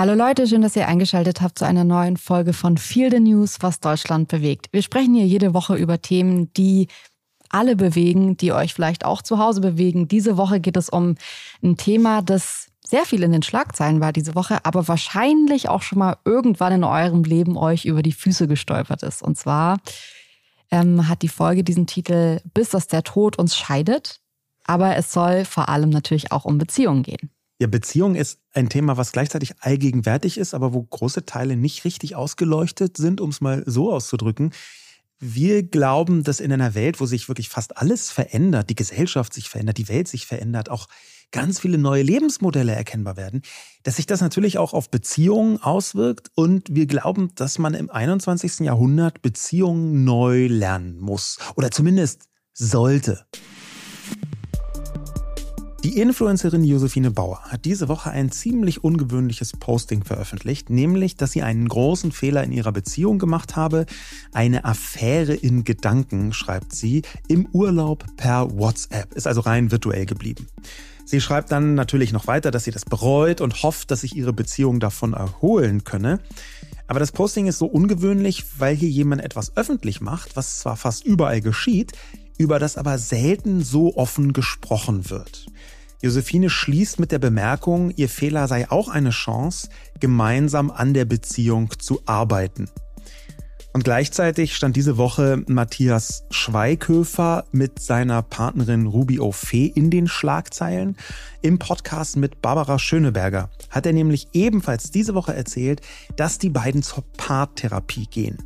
Hallo Leute, schön, dass ihr eingeschaltet habt zu einer neuen Folge von Feel the News, was Deutschland bewegt. Wir sprechen hier jede Woche über Themen, die alle bewegen, die euch vielleicht auch zu Hause bewegen. Diese Woche geht es um ein Thema, das sehr viel in den Schlagzeilen war diese Woche, aber wahrscheinlich auch schon mal irgendwann in eurem Leben euch über die Füße gestolpert ist. Und zwar ähm, hat die Folge diesen Titel Bis dass der Tod uns scheidet. Aber es soll vor allem natürlich auch um Beziehungen gehen. Ja, Beziehung ist ein Thema, was gleichzeitig allgegenwärtig ist, aber wo große Teile nicht richtig ausgeleuchtet sind, um es mal so auszudrücken. Wir glauben, dass in einer Welt, wo sich wirklich fast alles verändert, die Gesellschaft sich verändert, die Welt sich verändert, auch ganz viele neue Lebensmodelle erkennbar werden, dass sich das natürlich auch auf Beziehungen auswirkt. Und wir glauben, dass man im 21. Jahrhundert Beziehungen neu lernen muss. Oder zumindest sollte. Die Influencerin Josephine Bauer hat diese Woche ein ziemlich ungewöhnliches Posting veröffentlicht, nämlich, dass sie einen großen Fehler in ihrer Beziehung gemacht habe. Eine Affäre in Gedanken, schreibt sie, im Urlaub per WhatsApp, ist also rein virtuell geblieben. Sie schreibt dann natürlich noch weiter, dass sie das bereut und hofft, dass sich ihre Beziehung davon erholen könne. Aber das Posting ist so ungewöhnlich, weil hier jemand etwas öffentlich macht, was zwar fast überall geschieht, über das aber selten so offen gesprochen wird. Josephine schließt mit der Bemerkung, ihr Fehler sei auch eine Chance, gemeinsam an der Beziehung zu arbeiten. Und gleichzeitig stand diese Woche Matthias Schweighöfer mit seiner Partnerin Ruby O'Fee in den Schlagzeilen. Im Podcast mit Barbara Schöneberger hat er nämlich ebenfalls diese Woche erzählt, dass die beiden zur Paartherapie gehen.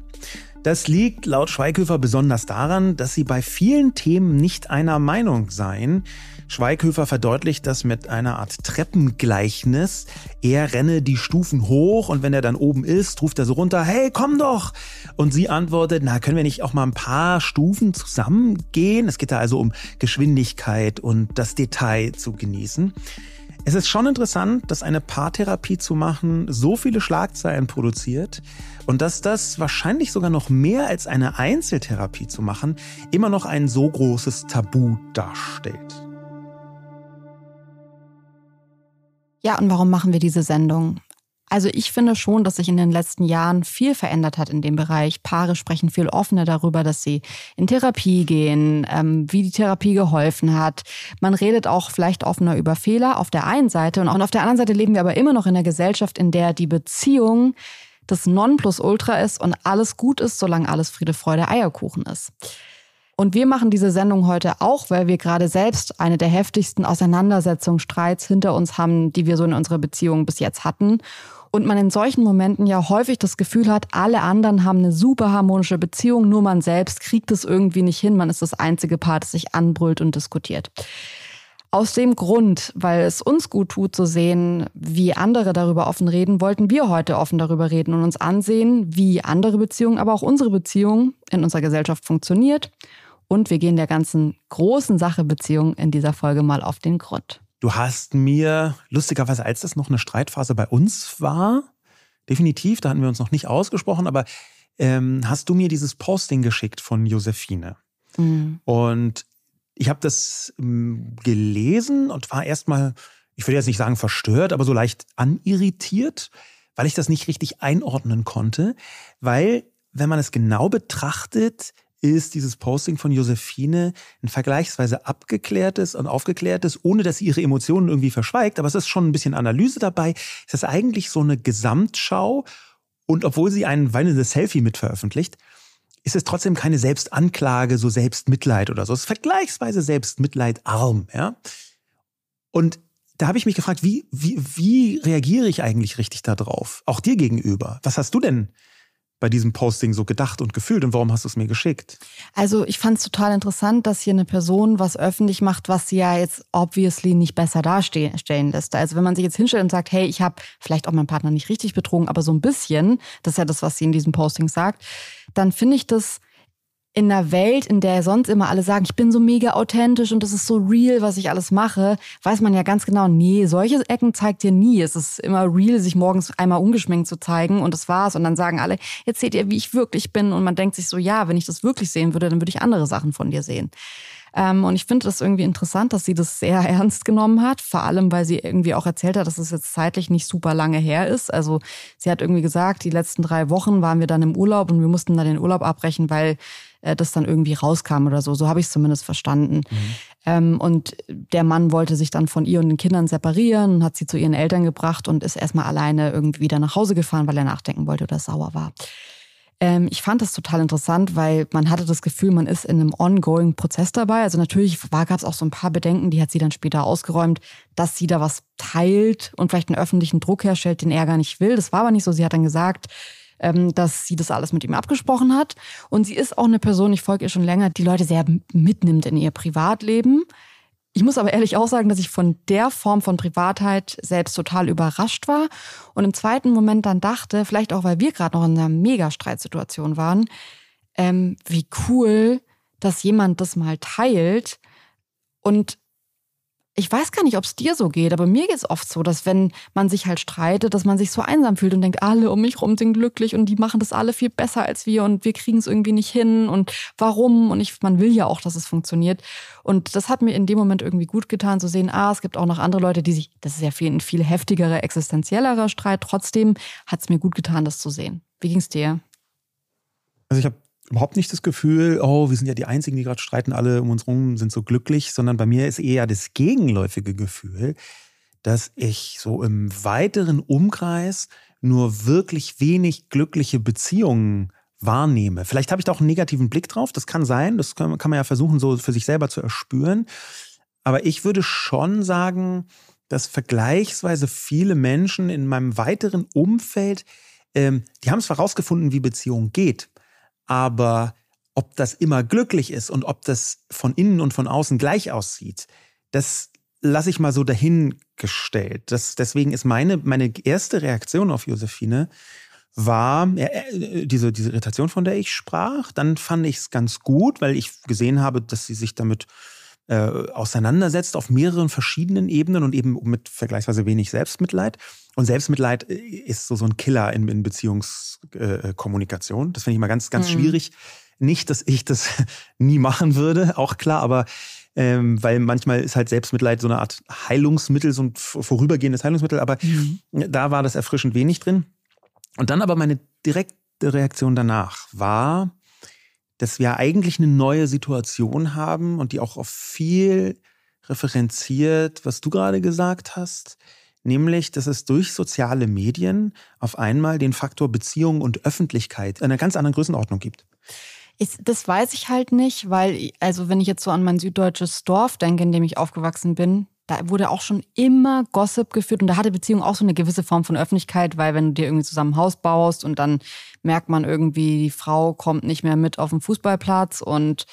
Das liegt laut Schweighöfer besonders daran, dass sie bei vielen Themen nicht einer Meinung seien. Schweighöfer verdeutlicht das mit einer Art Treppengleichnis. Er renne die Stufen hoch und wenn er dann oben ist, ruft er so runter, hey, komm doch! Und sie antwortet, na, können wir nicht auch mal ein paar Stufen zusammengehen? Es geht da also um Geschwindigkeit und das Detail zu genießen. Es ist schon interessant, dass eine Paartherapie zu machen so viele Schlagzeilen produziert und dass das wahrscheinlich sogar noch mehr als eine Einzeltherapie zu machen immer noch ein so großes Tabu darstellt. Ja, und warum machen wir diese Sendung? Also ich finde schon, dass sich in den letzten Jahren viel verändert hat in dem Bereich. Paare sprechen viel offener darüber, dass sie in Therapie gehen, ähm, wie die Therapie geholfen hat. Man redet auch vielleicht offener über Fehler auf der einen Seite und auf der anderen Seite leben wir aber immer noch in einer Gesellschaft, in der die Beziehung das Nonplusultra ist und alles gut ist, solange alles Friede, Freude, Eierkuchen ist. Und wir machen diese Sendung heute auch, weil wir gerade selbst eine der heftigsten Auseinandersetzungen, Streits hinter uns haben, die wir so in unserer Beziehung bis jetzt hatten. Und man in solchen Momenten ja häufig das Gefühl hat, alle anderen haben eine super harmonische Beziehung, nur man selbst kriegt es irgendwie nicht hin. Man ist das einzige Paar, das sich anbrüllt und diskutiert. Aus dem Grund, weil es uns gut tut zu sehen, wie andere darüber offen reden, wollten wir heute offen darüber reden und uns ansehen, wie andere Beziehungen, aber auch unsere Beziehung in unserer Gesellschaft funktioniert. Und wir gehen der ganzen großen Sache Beziehung in dieser Folge mal auf den Grund. Du hast mir, lustigerweise, als das noch eine Streitphase bei uns war, definitiv, da hatten wir uns noch nicht ausgesprochen, aber ähm, hast du mir dieses Posting geschickt von Josephine. Mhm. Und ich habe das ähm, gelesen und war erstmal, ich würde jetzt nicht sagen verstört, aber so leicht anirritiert, weil ich das nicht richtig einordnen konnte. Weil, wenn man es genau betrachtet, ist dieses Posting von Josephine ein vergleichsweise abgeklärtes und aufgeklärtes, ohne dass sie ihre Emotionen irgendwie verschweigt. Aber es ist schon ein bisschen Analyse dabei. Es ist eigentlich so eine Gesamtschau. Und obwohl sie ein weinendes Selfie mit veröffentlicht, ist es trotzdem keine Selbstanklage, so Selbstmitleid oder so. Es ist vergleichsweise Selbstmitleidarm, ja. Und da habe ich mich gefragt, wie, wie, wie reagiere ich eigentlich richtig darauf? Auch dir gegenüber. Was hast du denn bei diesem Posting so gedacht und gefühlt und warum hast du es mir geschickt? Also ich fand es total interessant, dass hier eine Person was öffentlich macht, was sie ja jetzt obviously nicht besser darstellen lässt. Also wenn man sich jetzt hinstellt und sagt, hey, ich habe vielleicht auch meinen Partner nicht richtig betrogen, aber so ein bisschen, das ist ja das, was sie in diesem Posting sagt, dann finde ich das in einer Welt, in der sonst immer alle sagen, ich bin so mega authentisch und das ist so real, was ich alles mache, weiß man ja ganz genau, nee, solche Ecken zeigt ihr nie. Es ist immer real, sich morgens einmal ungeschminkt zu zeigen und das war's. Und dann sagen alle, jetzt seht ihr, wie ich wirklich bin. Und man denkt sich so, ja, wenn ich das wirklich sehen würde, dann würde ich andere Sachen von dir sehen. Ähm, und ich finde das irgendwie interessant, dass sie das sehr ernst genommen hat. Vor allem, weil sie irgendwie auch erzählt hat, dass es jetzt zeitlich nicht super lange her ist. Also sie hat irgendwie gesagt, die letzten drei Wochen waren wir dann im Urlaub und wir mussten dann den Urlaub abbrechen, weil äh, das dann irgendwie rauskam oder so. So habe ich es zumindest verstanden. Mhm. Ähm, und der Mann wollte sich dann von ihr und den Kindern separieren hat sie zu ihren Eltern gebracht und ist erstmal alleine irgendwie wieder nach Hause gefahren, weil er nachdenken wollte oder sauer war. Ähm, ich fand das total interessant, weil man hatte das Gefühl, man ist in einem ongoing Prozess dabei. Also natürlich gab es auch so ein paar Bedenken, die hat sie dann später ausgeräumt, dass sie da was teilt und vielleicht einen öffentlichen Druck herstellt, den er gar nicht will. Das war aber nicht so. Sie hat dann gesagt, ähm, dass sie das alles mit ihm abgesprochen hat. Und sie ist auch eine Person, ich folge ihr schon länger, die Leute sehr mitnimmt in ihr Privatleben. Ich muss aber ehrlich auch sagen, dass ich von der Form von Privatheit selbst total überrascht war und im zweiten Moment dann dachte, vielleicht auch, weil wir gerade noch in einer Mega-Streitsituation waren, ähm, wie cool, dass jemand das mal teilt und ich weiß gar nicht, ob es dir so geht, aber mir geht es oft so, dass wenn man sich halt streitet, dass man sich so einsam fühlt und denkt, alle um mich rum sind glücklich und die machen das alle viel besser als wir und wir kriegen es irgendwie nicht hin und warum und ich, man will ja auch, dass es funktioniert. Und das hat mir in dem Moment irgendwie gut getan zu sehen, ah, es gibt auch noch andere Leute, die sich, das ist ja viel, ein viel heftigerer, existenziellerer Streit. Trotzdem hat es mir gut getan, das zu sehen. Wie ging es dir? Also ich habe überhaupt nicht das Gefühl, oh, wir sind ja die Einzigen, die gerade streiten, alle um uns rum sind so glücklich, sondern bei mir ist eher das gegenläufige Gefühl, dass ich so im weiteren Umkreis nur wirklich wenig glückliche Beziehungen wahrnehme. Vielleicht habe ich da auch einen negativen Blick drauf, das kann sein, das kann, kann man ja versuchen, so für sich selber zu erspüren. Aber ich würde schon sagen, dass vergleichsweise viele Menschen in meinem weiteren Umfeld, ähm, die haben zwar rausgefunden, wie Beziehung geht, aber ob das immer glücklich ist und ob das von innen und von außen gleich aussieht, das lasse ich mal so dahingestellt. Das, deswegen ist meine, meine erste Reaktion auf Josephine war äh, diese, diese Irritation, von der ich sprach. Dann fand ich es ganz gut, weil ich gesehen habe, dass sie sich damit äh, auseinandersetzt auf mehreren verschiedenen Ebenen und eben mit vergleichsweise wenig Selbstmitleid. Und Selbstmitleid äh, ist so, so ein Killer in, in Beziehungskommunikation. Äh, das finde ich mal ganz, ganz mhm. schwierig. Nicht, dass ich das nie machen würde, auch klar, aber ähm, weil manchmal ist halt Selbstmitleid so eine Art Heilungsmittel, so ein vorübergehendes Heilungsmittel, aber mhm. da war das erfrischend wenig drin. Und dann aber meine direkte Reaktion danach war, dass wir eigentlich eine neue Situation haben und die auch auf viel referenziert, was du gerade gesagt hast, nämlich, dass es durch soziale Medien auf einmal den Faktor Beziehung und Öffentlichkeit in einer ganz anderen Größenordnung gibt. Ich, das weiß ich halt nicht, weil, also wenn ich jetzt so an mein süddeutsches Dorf denke, in dem ich aufgewachsen bin, da wurde auch schon immer Gossip geführt und da hatte Beziehung auch so eine gewisse Form von Öffentlichkeit, weil wenn du dir irgendwie zusammen ein Haus baust und dann merkt man irgendwie, die Frau kommt nicht mehr mit auf den Fußballplatz und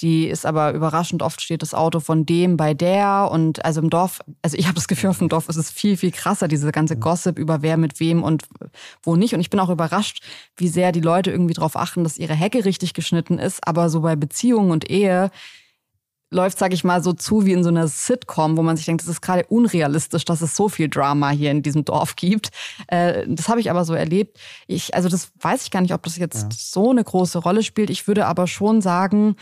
die ist aber überraschend oft steht das Auto von dem bei der und also im Dorf, also ich habe das Gefühl, auf dem Dorf ist es viel, viel krasser, diese ganze Gossip über wer mit wem und wo nicht. Und ich bin auch überrascht, wie sehr die Leute irgendwie darauf achten, dass ihre Hecke richtig geschnitten ist. Aber so bei Beziehungen und Ehe läuft, sag ich mal, so zu wie in so einer Sitcom, wo man sich denkt, das ist gerade unrealistisch, dass es so viel Drama hier in diesem Dorf gibt. Äh, das habe ich aber so erlebt. Ich, also das weiß ich gar nicht, ob das jetzt ja. so eine große Rolle spielt. Ich würde aber schon sagen,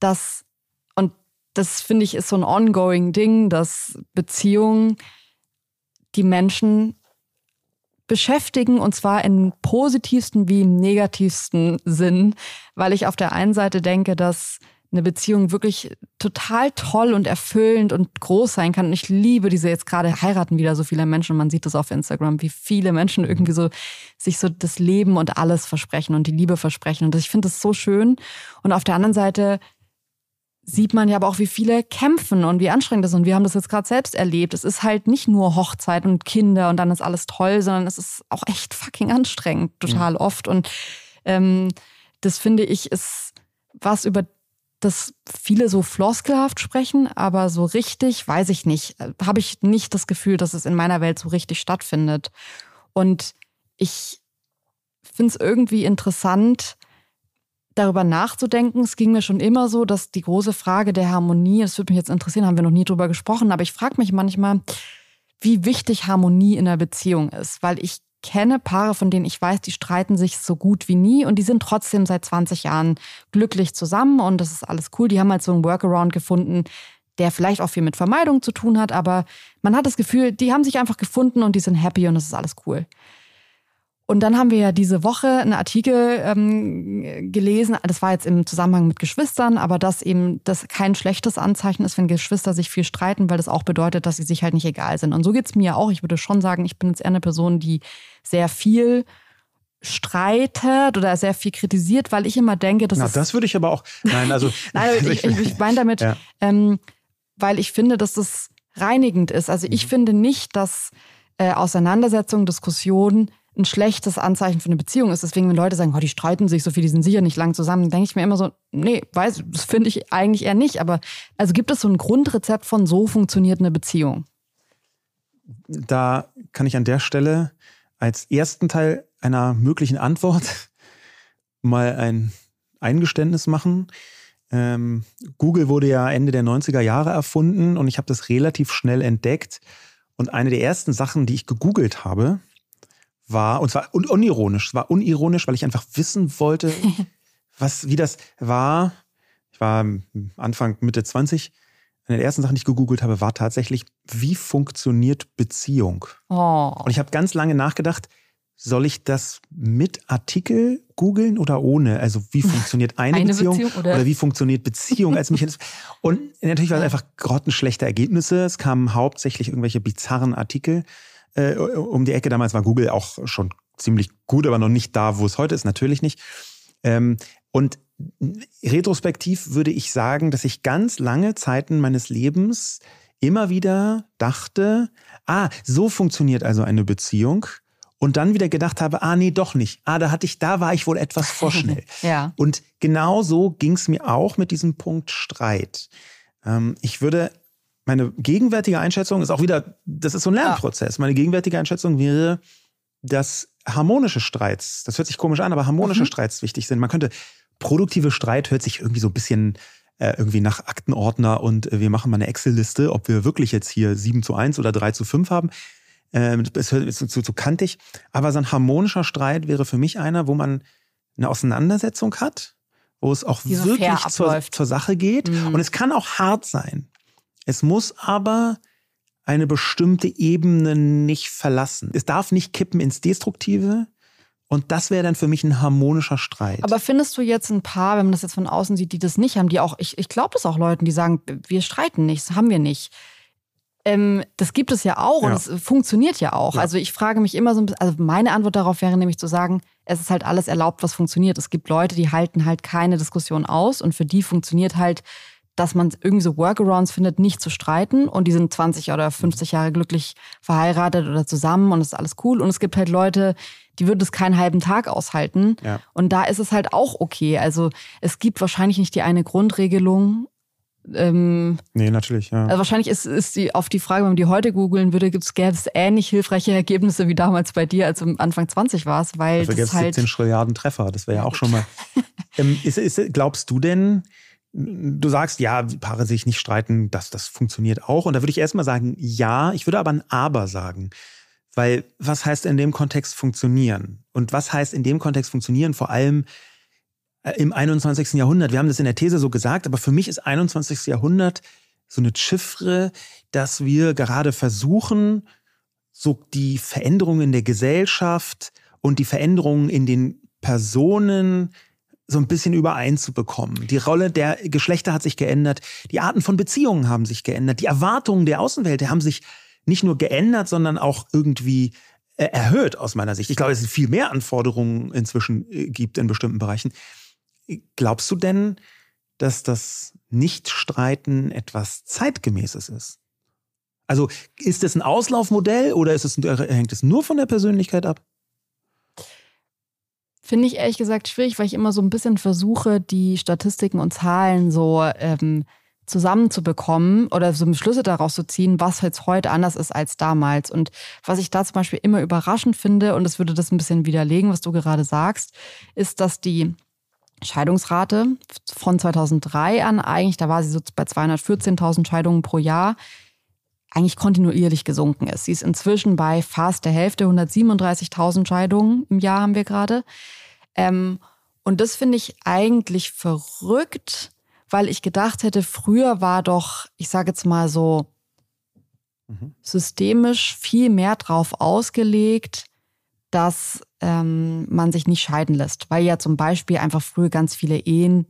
dass, und das finde ich ist so ein ongoing Ding, dass Beziehungen die Menschen beschäftigen und zwar im positivsten wie im negativsten Sinn, weil ich auf der einen Seite denke, dass eine Beziehung wirklich total toll und erfüllend und groß sein kann. Und ich liebe diese jetzt gerade heiraten wieder so viele Menschen. Man sieht das auf Instagram, wie viele Menschen irgendwie so sich so das Leben und alles versprechen und die Liebe versprechen. Und ich finde das so schön. Und auf der anderen Seite sieht man ja aber auch, wie viele kämpfen und wie anstrengend das ist. Und wir haben das jetzt gerade selbst erlebt. Es ist halt nicht nur Hochzeit und Kinder und dann ist alles toll, sondern es ist auch echt fucking anstrengend, total mhm. oft. Und ähm, das finde ich ist was, über das viele so floskelhaft sprechen, aber so richtig, weiß ich nicht, habe ich nicht das Gefühl, dass es in meiner Welt so richtig stattfindet. Und ich finde es irgendwie interessant, darüber nachzudenken. Es ging mir schon immer so, dass die große Frage der Harmonie, das würde mich jetzt interessieren, haben wir noch nie drüber gesprochen, aber ich frage mich manchmal, wie wichtig Harmonie in einer Beziehung ist, weil ich kenne Paare, von denen ich weiß, die streiten sich so gut wie nie und die sind trotzdem seit 20 Jahren glücklich zusammen und das ist alles cool. Die haben halt so einen Workaround gefunden, der vielleicht auch viel mit Vermeidung zu tun hat, aber man hat das Gefühl, die haben sich einfach gefunden und die sind happy und das ist alles cool. Und dann haben wir ja diese Woche einen Artikel ähm, gelesen, das war jetzt im Zusammenhang mit Geschwistern, aber dass eben das kein schlechtes Anzeichen ist, wenn Geschwister sich viel streiten, weil das auch bedeutet, dass sie sich halt nicht egal sind. Und so geht's mir auch. Ich würde schon sagen, ich bin jetzt eher eine Person, die sehr viel streitet oder sehr viel kritisiert, weil ich immer denke, dass. Na, das würde ich aber auch. Nein, also. Nein, ich, ich, ich meine damit, ja. ähm, weil ich finde, dass das reinigend ist. Also ich mhm. finde nicht, dass äh, Auseinandersetzungen, Diskussionen ein schlechtes Anzeichen für eine Beziehung ist. Deswegen, wenn Leute sagen, oh, die streiten sich so viel, die sind sicher nicht lang zusammen, denke ich mir immer so, nee, weiß, das finde ich eigentlich eher nicht. Aber also gibt es so ein Grundrezept von so funktioniert eine Beziehung? Da kann ich an der Stelle als ersten Teil einer möglichen Antwort mal ein Eingeständnis machen. Ähm, Google wurde ja Ende der 90er Jahre erfunden und ich habe das relativ schnell entdeckt. Und eine der ersten Sachen, die ich gegoogelt habe, war, und zwar un unironisch, es war unironisch, weil ich einfach wissen wollte, was, wie das war. Ich war Anfang, Mitte 20. Eine der ersten Sachen, die ich gegoogelt habe, war tatsächlich, wie funktioniert Beziehung? Oh. Und ich habe ganz lange nachgedacht, soll ich das mit Artikel googeln oder ohne? Also wie funktioniert eine, eine Beziehung, Beziehung oder? oder? wie funktioniert Beziehung als Mechanismus? Und natürlich waren es einfach grottenschlechte Ergebnisse. Es kamen hauptsächlich irgendwelche bizarren Artikel äh, um die Ecke. Damals war Google auch schon ziemlich gut, aber noch nicht da, wo es heute ist, natürlich nicht. Ähm, und retrospektiv würde ich sagen, dass ich ganz lange Zeiten meines Lebens immer wieder dachte, ah, so funktioniert also eine Beziehung. Und dann wieder gedacht habe, ah, nee, doch nicht. Ah, da hatte ich, da war ich wohl etwas vorschnell. ja. Und genau so ging es mir auch mit diesem Punkt Streit. Ähm, ich würde meine gegenwärtige Einschätzung ist auch wieder, das ist so ein Lernprozess. Ja. Meine gegenwärtige Einschätzung wäre, dass harmonische Streits, das hört sich komisch an, aber harmonische mhm. Streits wichtig sind. Man könnte produktive Streit hört sich irgendwie so ein bisschen äh, irgendwie nach Aktenordner und äh, wir machen mal eine Excel-Liste, ob wir wirklich jetzt hier 7 zu 1 oder 3 zu 5 haben. Ähm, es ist zu, zu kantig. Aber so ein harmonischer Streit wäre für mich einer, wo man eine Auseinandersetzung hat, wo es auch Die wirklich zur, zur, Sache geht. Mhm. Und es kann auch hart sein. Es muss aber eine bestimmte Ebene nicht verlassen. Es darf nicht kippen ins Destruktive. Und das wäre dann für mich ein harmonischer Streit. Aber findest du jetzt ein paar, wenn man das jetzt von außen sieht, die das nicht haben, die auch, ich, ich glaube das auch Leuten, die sagen, wir streiten nicht, das haben wir nicht. Ähm, das gibt es ja auch ja. und es funktioniert ja auch. Ja. Also ich frage mich immer so ein bisschen, also meine Antwort darauf wäre nämlich zu sagen, es ist halt alles erlaubt, was funktioniert. Es gibt Leute, die halten halt keine Diskussion aus und für die funktioniert halt dass man irgendwie so Workarounds findet, nicht zu streiten und die sind 20 oder 50 Jahre glücklich verheiratet oder zusammen und es ist alles cool. Und es gibt halt Leute, die würden es keinen halben Tag aushalten. Ja. Und da ist es halt auch okay. Also es gibt wahrscheinlich nicht die eine Grundregelung. Ähm, nee, natürlich, ja. Also wahrscheinlich ist, ist die, auf die Frage, wenn man die heute googeln würde, gibt's, gäbe es ähnlich hilfreiche Ergebnisse wie damals bei dir, als du Anfang 20 warst, weil Dafür das halt... 17 Trilliarden Treffer, das wäre ja auch schon mal... ähm, ist, ist, glaubst du denn, Du sagst, ja, Paare sich nicht streiten, das, das funktioniert auch. Und da würde ich erstmal sagen, ja, ich würde aber ein Aber sagen. Weil was heißt in dem Kontext funktionieren? Und was heißt in dem Kontext funktionieren? Vor allem äh, im 21. Jahrhundert. Wir haben das in der These so gesagt, aber für mich ist 21. Jahrhundert so eine Chiffre, dass wir gerade versuchen, so die Veränderungen der Gesellschaft und die Veränderungen in den Personen so ein bisschen übereinzubekommen. Die Rolle der Geschlechter hat sich geändert, die Arten von Beziehungen haben sich geändert, die Erwartungen der Außenwelt haben sich nicht nur geändert, sondern auch irgendwie äh, erhöht aus meiner Sicht. Ich glaube, es viel mehr Anforderungen inzwischen äh, gibt in bestimmten Bereichen. Glaubst du denn, dass das Nichtstreiten etwas zeitgemäßes ist? Also ist es ein Auslaufmodell oder ist es, hängt es nur von der Persönlichkeit ab? Finde ich ehrlich gesagt schwierig, weil ich immer so ein bisschen versuche, die Statistiken und Zahlen so ähm, zusammenzubekommen oder so Schlüsse daraus zu ziehen, was jetzt heute anders ist als damals. Und was ich da zum Beispiel immer überraschend finde, und das würde das ein bisschen widerlegen, was du gerade sagst, ist, dass die Scheidungsrate von 2003 an eigentlich, da war sie so bei 214.000 Scheidungen pro Jahr, eigentlich kontinuierlich gesunken ist. Sie ist inzwischen bei fast der Hälfte, 137.000 Scheidungen im Jahr haben wir gerade. Ähm, und das finde ich eigentlich verrückt, weil ich gedacht hätte, früher war doch, ich sage jetzt mal so, mhm. systemisch viel mehr drauf ausgelegt, dass ähm, man sich nicht scheiden lässt, weil ja zum Beispiel einfach früher ganz viele Ehen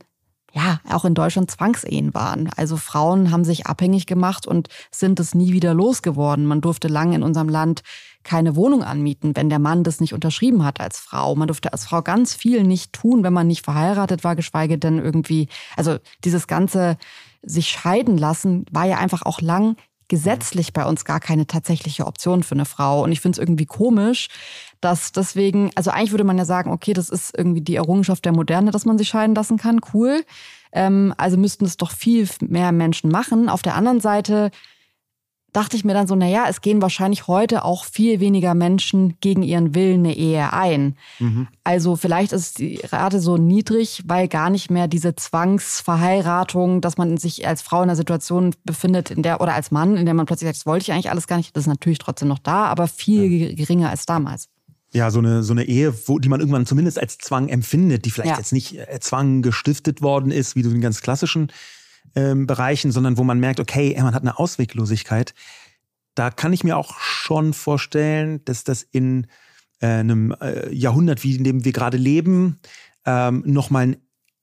ja, auch in Deutschland Zwangsehen waren. Also Frauen haben sich abhängig gemacht und sind es nie wieder losgeworden. Man durfte lange in unserem Land keine Wohnung anmieten, wenn der Mann das nicht unterschrieben hat als Frau. Man durfte als Frau ganz viel nicht tun, wenn man nicht verheiratet war, geschweige denn irgendwie, also dieses ganze sich scheiden lassen war ja einfach auch lang gesetzlich bei uns gar keine tatsächliche Option für eine Frau. Und ich finde es irgendwie komisch, dass deswegen, also eigentlich würde man ja sagen, okay, das ist irgendwie die Errungenschaft der Moderne, dass man sich scheiden lassen kann, cool. Ähm, also müssten es doch viel mehr Menschen machen. Auf der anderen Seite dachte ich mir dann so, na ja, es gehen wahrscheinlich heute auch viel weniger Menschen gegen ihren Willen eine Ehe ein. Mhm. Also vielleicht ist die Rate so niedrig, weil gar nicht mehr diese Zwangsverheiratung, dass man sich als Frau in einer Situation befindet, in der oder als Mann, in der man plötzlich sagt, das wollte ich eigentlich alles gar nicht, das ist natürlich trotzdem noch da, aber viel ja. geringer als damals. Ja, so eine, so eine Ehe, wo, die man irgendwann zumindest als Zwang empfindet, die vielleicht ja. jetzt nicht äh, Zwang gestiftet worden ist, wie so in ganz klassischen ähm, Bereichen, sondern wo man merkt, okay, man hat eine Ausweglosigkeit. Da kann ich mir auch schon vorstellen, dass das in äh, einem äh, Jahrhundert, wie in dem wir gerade leben, ähm, nochmal einen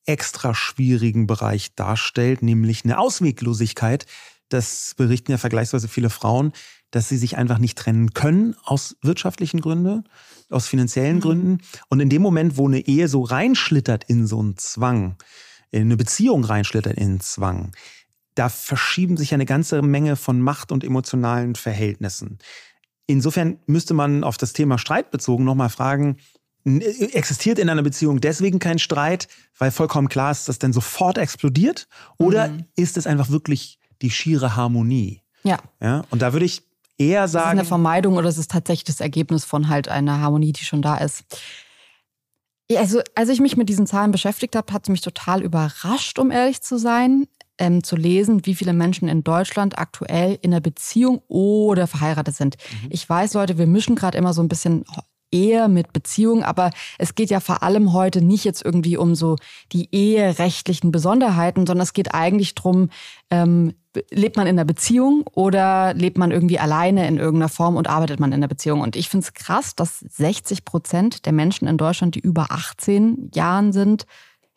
extra schwierigen Bereich darstellt, nämlich eine Ausweglosigkeit. Das berichten ja vergleichsweise viele Frauen, dass sie sich einfach nicht trennen können aus wirtschaftlichen Gründen, aus finanziellen mhm. Gründen. Und in dem Moment, wo eine Ehe so reinschlittert in so einen Zwang, in eine Beziehung reinschlittert in Zwang, da verschieben sich eine ganze Menge von Macht und emotionalen Verhältnissen. Insofern müsste man auf das Thema Streit bezogen nochmal fragen, existiert in einer Beziehung deswegen kein Streit, weil vollkommen klar ist, dass dann sofort explodiert? Oder mhm. ist es einfach wirklich die schiere Harmonie? Ja. ja. Und da würde ich eher sagen. Ist es eine Vermeidung oder ist es tatsächlich das Ergebnis von halt einer Harmonie, die schon da ist? Ja, also, als ich mich mit diesen Zahlen beschäftigt habe, hat es mich total überrascht, um ehrlich zu sein, ähm, zu lesen, wie viele Menschen in Deutschland aktuell in einer Beziehung oder verheiratet sind. Mhm. Ich weiß, Leute, wir mischen gerade immer so ein bisschen Ehe mit Beziehung, aber es geht ja vor allem heute nicht jetzt irgendwie um so die eherechtlichen Besonderheiten, sondern es geht eigentlich drum, ähm, lebt man in einer Beziehung oder lebt man irgendwie alleine in irgendeiner Form und arbeitet man in einer Beziehung? Und ich finde es krass, dass 60 Prozent der Menschen in Deutschland, die über 18 Jahren sind,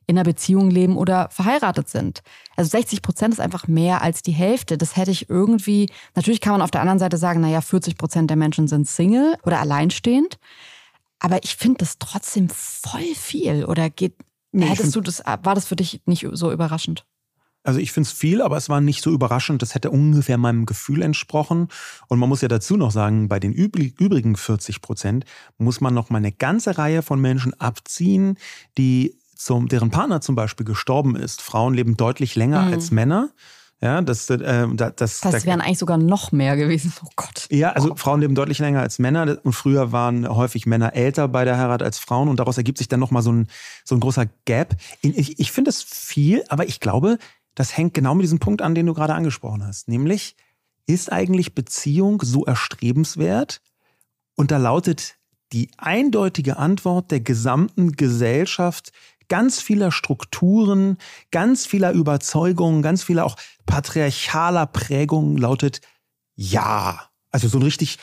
in einer Beziehung leben oder verheiratet sind. Also 60 Prozent ist einfach mehr als die Hälfte. Das hätte ich irgendwie, natürlich kann man auf der anderen Seite sagen, naja, 40 Prozent der Menschen sind Single oder alleinstehend. Aber ich finde das trotzdem voll viel. Oder geht, nee, hättest du das, war das für dich nicht so überraschend? Also ich finde es viel, aber es war nicht so überraschend. Das hätte ungefähr meinem Gefühl entsprochen. Und man muss ja dazu noch sagen, bei den übrigen 40 Prozent muss man noch mal eine ganze Reihe von Menschen abziehen, die zum, deren Partner zum Beispiel gestorben ist. Frauen leben deutlich länger mhm. als Männer. Ja, das, äh, das, das, das wären eigentlich sogar noch mehr gewesen. Oh Gott. Ja, also oh. Frauen leben deutlich länger als Männer und früher waren häufig Männer älter bei der Heirat als Frauen und daraus ergibt sich dann nochmal so ein, so ein großer Gap. Ich, ich finde es viel, aber ich glaube, das hängt genau mit diesem Punkt an, den du gerade angesprochen hast. Nämlich, ist eigentlich Beziehung so erstrebenswert? Und da lautet die eindeutige Antwort der gesamten Gesellschaft, ganz vieler Strukturen, ganz vieler Überzeugungen, ganz vieler auch patriarchaler Prägungen lautet ja. Also so ein richtig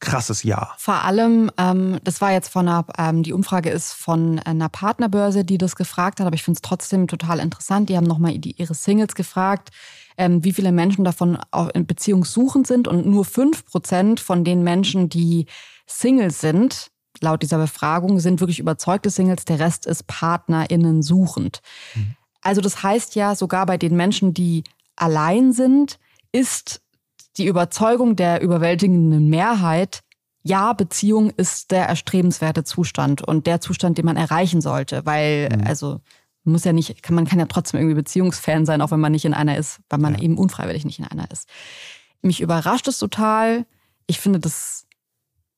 krasses Ja. Vor allem, ähm, das war jetzt von einer, ähm, die Umfrage ist von einer Partnerbörse, die das gefragt hat, aber ich finde es trotzdem total interessant. Die haben nochmal ihre Singles gefragt, ähm, wie viele Menschen davon auch in Beziehungssuchend sind und nur fünf Prozent von den Menschen, die Singles sind, laut dieser Befragung, sind wirklich überzeugte Singles. Der Rest ist PartnerInnen suchend. Mhm. Also das heißt ja, sogar bei den Menschen, die allein sind, ist die Überzeugung der überwältigenden Mehrheit, ja, Beziehung ist der erstrebenswerte Zustand und der Zustand, den man erreichen sollte, weil, mhm. also, muss ja nicht, kann, man kann ja trotzdem irgendwie Beziehungsfan sein, auch wenn man nicht in einer ist, weil man ja. eben unfreiwillig nicht in einer ist. Mich überrascht es total. Ich finde das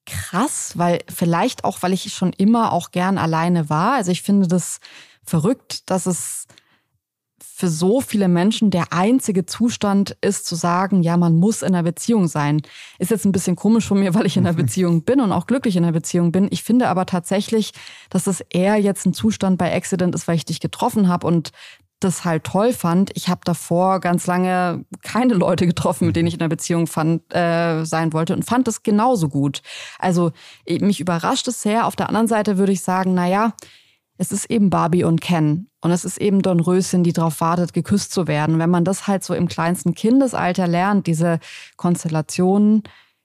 krass, weil vielleicht auch, weil ich schon immer auch gern alleine war. Also ich finde das verrückt, dass es für so viele Menschen der einzige Zustand ist zu sagen, ja, man muss in einer Beziehung sein. Ist jetzt ein bisschen komisch von mir, weil ich in einer Beziehung bin und auch glücklich in einer Beziehung bin. Ich finde aber tatsächlich, dass es eher jetzt ein Zustand bei Accident ist, weil ich dich getroffen habe und das halt toll fand. Ich habe davor ganz lange keine Leute getroffen, mit denen ich in einer Beziehung fand, äh, sein wollte und fand es genauso gut. Also mich überrascht es sehr. Auf der anderen Seite würde ich sagen, na ja, es ist eben Barbie und Ken. Und es ist eben Don Röschen, die darauf wartet, geküsst zu werden. Wenn man das halt so im kleinsten Kindesalter lernt, diese Konstellationen,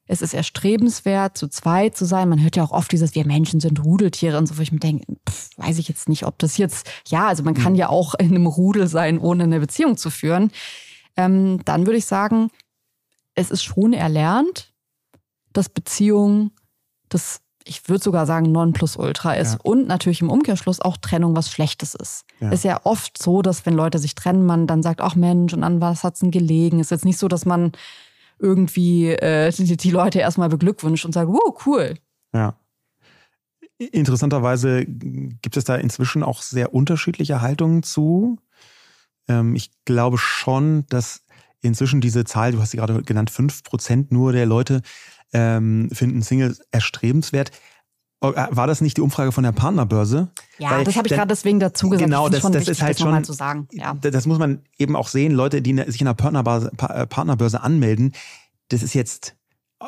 es ist erstrebenswert, zu zweit zu sein. Man hört ja auch oft dieses, wir Menschen sind Rudeltiere und so, wo ich mir denke, pff, weiß ich jetzt nicht, ob das jetzt, ja, also man kann mhm. ja auch in einem Rudel sein, ohne eine Beziehung zu führen. Ähm, dann würde ich sagen, es ist schon erlernt, dass Beziehung das, ich würde sogar sagen, Nonplusultra ist. Ja. Und natürlich im Umkehrschluss auch Trennung was Schlechtes ist. Ja. Ist ja oft so, dass wenn Leute sich trennen, man dann sagt, ach Mensch, und an was hat's denn gelegen? Ist jetzt nicht so, dass man irgendwie äh, die, die Leute erstmal beglückwünscht und sagt, wow, cool. Ja. Interessanterweise gibt es da inzwischen auch sehr unterschiedliche Haltungen zu. Ähm, ich glaube schon, dass inzwischen diese Zahl, du hast sie gerade genannt, fünf Prozent nur der Leute ähm, finden Singles erstrebenswert. Oh, äh, war das nicht die Umfrage von der Partnerbörse? Ja, Weil, das habe ich gerade deswegen dazu gesagt. Genau, das, das, das ist halt schon. Sagen. Ja. Das muss man eben auch sehen. Leute, die sich in der äh, Partnerbörse anmelden, das ist jetzt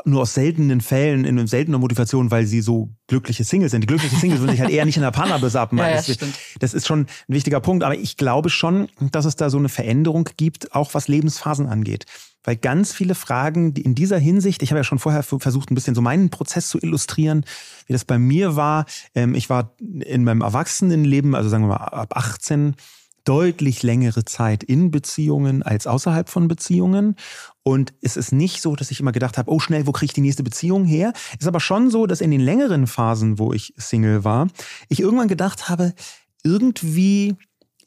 nur aus seltenen Fällen, in seltener Motivation, weil sie so glückliche Singles sind. Die glücklichen Singles würden sich halt eher nicht in der Partnerbörse abmachen. Ja, ja, das, das ist schon ein wichtiger Punkt. Aber ich glaube schon, dass es da so eine Veränderung gibt, auch was Lebensphasen angeht weil ganz viele Fragen, die in dieser Hinsicht, ich habe ja schon vorher versucht, ein bisschen so meinen Prozess zu illustrieren, wie das bei mir war. Ähm, ich war in meinem Erwachsenenleben, also sagen wir mal ab 18, deutlich längere Zeit in Beziehungen als außerhalb von Beziehungen. Und es ist nicht so, dass ich immer gedacht habe, oh schnell, wo kriege ich die nächste Beziehung her? Es ist aber schon so, dass in den längeren Phasen, wo ich Single war, ich irgendwann gedacht habe, irgendwie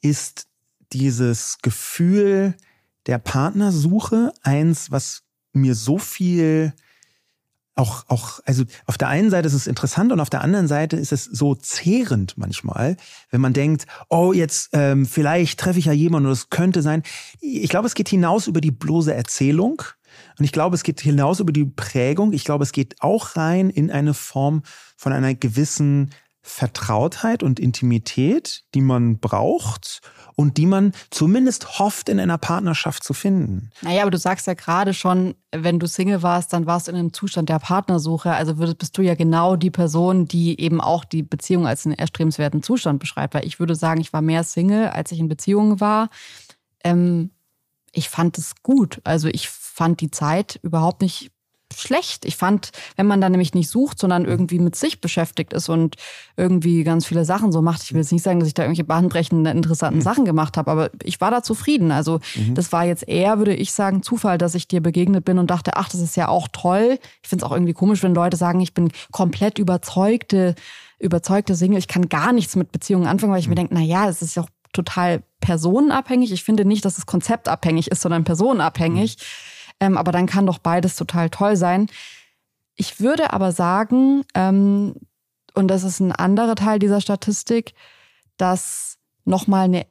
ist dieses Gefühl, der Partnersuche eins, was mir so viel auch, auch, also auf der einen Seite ist es interessant und auf der anderen Seite ist es so zehrend manchmal, wenn man denkt, oh, jetzt ähm, vielleicht treffe ich ja jemanden und es könnte sein. Ich glaube, es geht hinaus über die bloße Erzählung und ich glaube, es geht hinaus über die Prägung. Ich glaube, es geht auch rein in eine Form von einer gewissen Vertrautheit und Intimität, die man braucht und die man zumindest hofft, in einer Partnerschaft zu finden. Naja, aber du sagst ja gerade schon, wenn du Single warst, dann warst du in einem Zustand der Partnersuche. Also bist du ja genau die Person, die eben auch die Beziehung als einen erstrebenswerten Zustand beschreibt. Weil ich würde sagen, ich war mehr Single, als ich in Beziehungen war. Ähm, ich fand es gut. Also ich fand die Zeit überhaupt nicht schlecht. Ich fand, wenn man da nämlich nicht sucht, sondern irgendwie mit sich beschäftigt ist und irgendwie ganz viele Sachen so macht. Ich will jetzt nicht sagen, dass ich da irgendwelche bahnbrechenden, interessanten mhm. Sachen gemacht habe, aber ich war da zufrieden. Also mhm. das war jetzt eher, würde ich sagen, Zufall, dass ich dir begegnet bin und dachte, ach, das ist ja auch toll. Ich finde es auch irgendwie komisch, wenn Leute sagen, ich bin komplett überzeugte, überzeugte Single. Ich kann gar nichts mit Beziehungen anfangen, weil ich mhm. mir denke, na ja, es ist ja auch total personenabhängig. Ich finde nicht, dass es konzeptabhängig ist, sondern personenabhängig. Mhm. Ähm, aber dann kann doch beides total toll sein. Ich würde aber sagen, ähm, und das ist ein anderer Teil dieser Statistik, dass nochmal eine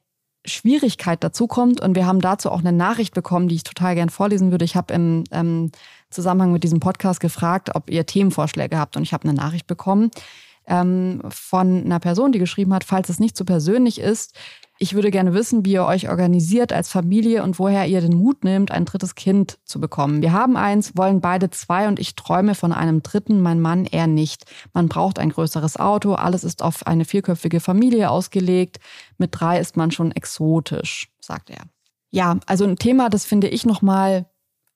Schwierigkeit dazu kommt. Und wir haben dazu auch eine Nachricht bekommen, die ich total gern vorlesen würde. Ich habe im ähm, Zusammenhang mit diesem Podcast gefragt, ob ihr Themenvorschläge habt. Und ich habe eine Nachricht bekommen ähm, von einer Person, die geschrieben hat, falls es nicht zu so persönlich ist, ich würde gerne wissen, wie ihr euch organisiert als Familie und woher ihr den Mut nehmt, ein drittes Kind zu bekommen. Wir haben eins, wollen beide zwei und ich träume von einem dritten, mein Mann eher nicht. Man braucht ein größeres Auto, alles ist auf eine vierköpfige Familie ausgelegt. Mit drei ist man schon exotisch, sagt er. Ja, also ein Thema, das finde ich nochmal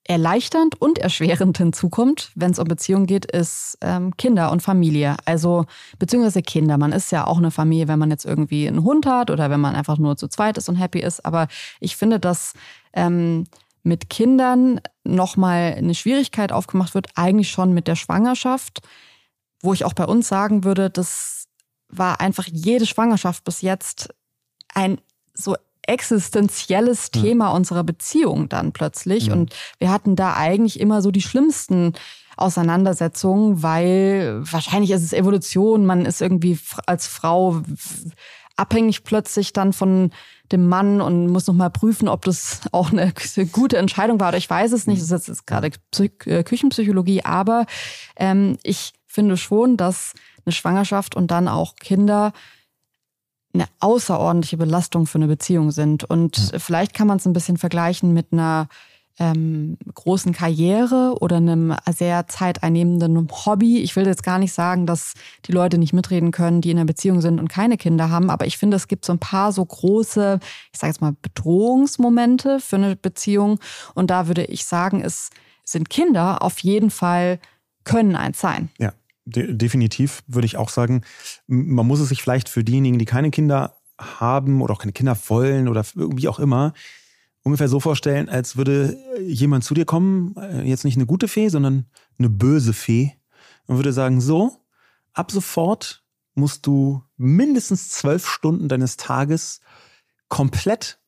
erleichternd und erschwerend hinzukommt, wenn es um Beziehungen geht, ist ähm, Kinder und Familie. Also beziehungsweise Kinder. Man ist ja auch eine Familie, wenn man jetzt irgendwie einen Hund hat oder wenn man einfach nur zu zweit ist und happy ist. Aber ich finde, dass ähm, mit Kindern nochmal eine Schwierigkeit aufgemacht wird, eigentlich schon mit der Schwangerschaft, wo ich auch bei uns sagen würde, das war einfach jede Schwangerschaft bis jetzt ein so existenzielles Thema unserer Beziehung dann plötzlich. Ja. Und wir hatten da eigentlich immer so die schlimmsten Auseinandersetzungen, weil wahrscheinlich ist es Evolution, man ist irgendwie als Frau abhängig plötzlich dann von dem Mann und muss nochmal prüfen, ob das auch eine gute Entscheidung war oder ich weiß es nicht. Das ist jetzt gerade äh, Küchenpsychologie, aber ähm, ich finde schon, dass eine Schwangerschaft und dann auch Kinder eine außerordentliche Belastung für eine Beziehung sind. Und ja. vielleicht kann man es ein bisschen vergleichen mit einer ähm, großen Karriere oder einem sehr zeiteinnehmenden Hobby. Ich will jetzt gar nicht sagen, dass die Leute nicht mitreden können, die in einer Beziehung sind und keine Kinder haben, aber ich finde, es gibt so ein paar so große, ich sage jetzt mal, Bedrohungsmomente für eine Beziehung. Und da würde ich sagen, es sind Kinder auf jeden Fall können eins sein. Ja. De definitiv würde ich auch sagen, man muss es sich vielleicht für diejenigen, die keine Kinder haben oder auch keine Kinder wollen oder wie auch immer, ungefähr so vorstellen, als würde jemand zu dir kommen, äh, jetzt nicht eine gute Fee, sondern eine böse Fee und würde sagen, so, ab sofort musst du mindestens zwölf Stunden deines Tages komplett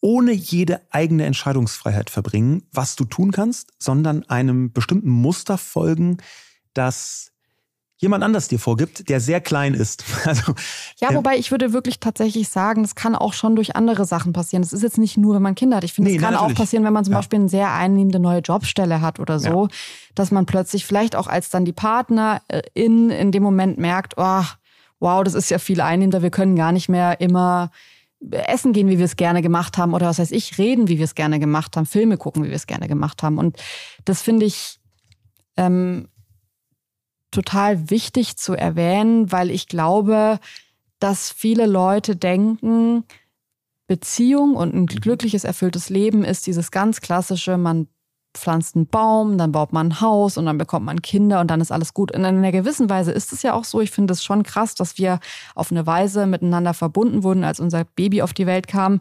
ohne jede eigene Entscheidungsfreiheit verbringen, was du tun kannst, sondern einem bestimmten Muster folgen, das jemand anders dir vorgibt, der sehr klein ist. Also, ja, ähm, wobei ich würde wirklich tatsächlich sagen, das kann auch schon durch andere Sachen passieren. Das ist jetzt nicht nur, wenn man Kinder hat. Ich finde, es nee, kann natürlich. auch passieren, wenn man zum ja. Beispiel eine sehr einnehmende neue Jobstelle hat oder so, ja. dass man plötzlich vielleicht auch als dann die Partnerin in dem Moment merkt, oh, wow, das ist ja viel einnehmender, wir können gar nicht mehr immer essen gehen, wie wir es gerne gemacht haben oder was weiß ich, reden, wie wir es gerne gemacht haben, Filme gucken, wie wir es gerne gemacht haben. Und das finde ich ähm, total wichtig zu erwähnen, weil ich glaube, dass viele Leute denken, Beziehung und ein mhm. glückliches, erfülltes Leben ist dieses ganz klassische, man pflanzt einen Baum, dann baut man ein Haus und dann bekommt man Kinder und dann ist alles gut. Und in einer gewissen Weise ist es ja auch so. Ich finde es schon krass, dass wir auf eine Weise miteinander verbunden wurden, als unser Baby auf die Welt kam,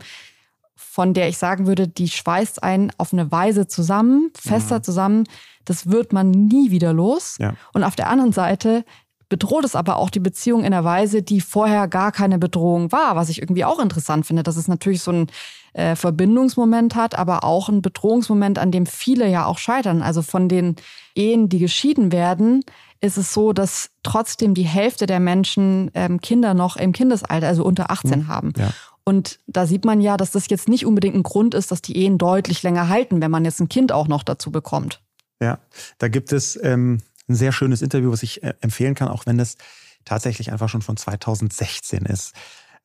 von der ich sagen würde, die schweißt einen auf eine Weise zusammen, fester mhm. zusammen, das wird man nie wieder los. Ja. Und auf der anderen Seite bedroht es aber auch die Beziehung in einer Weise, die vorher gar keine Bedrohung war, was ich irgendwie auch interessant finde, dass es natürlich so ein äh, Verbindungsmoment hat, aber auch ein Bedrohungsmoment, an dem viele ja auch scheitern. Also von den Ehen, die geschieden werden, ist es so, dass trotzdem die Hälfte der Menschen ähm, Kinder noch im Kindesalter, also unter 18 mhm. haben. Ja. Und da sieht man ja, dass das jetzt nicht unbedingt ein Grund ist, dass die Ehen deutlich länger halten, wenn man jetzt ein Kind auch noch dazu bekommt. Ja, da gibt es ähm, ein sehr schönes Interview, was ich äh, empfehlen kann, auch wenn das tatsächlich einfach schon von 2016 ist.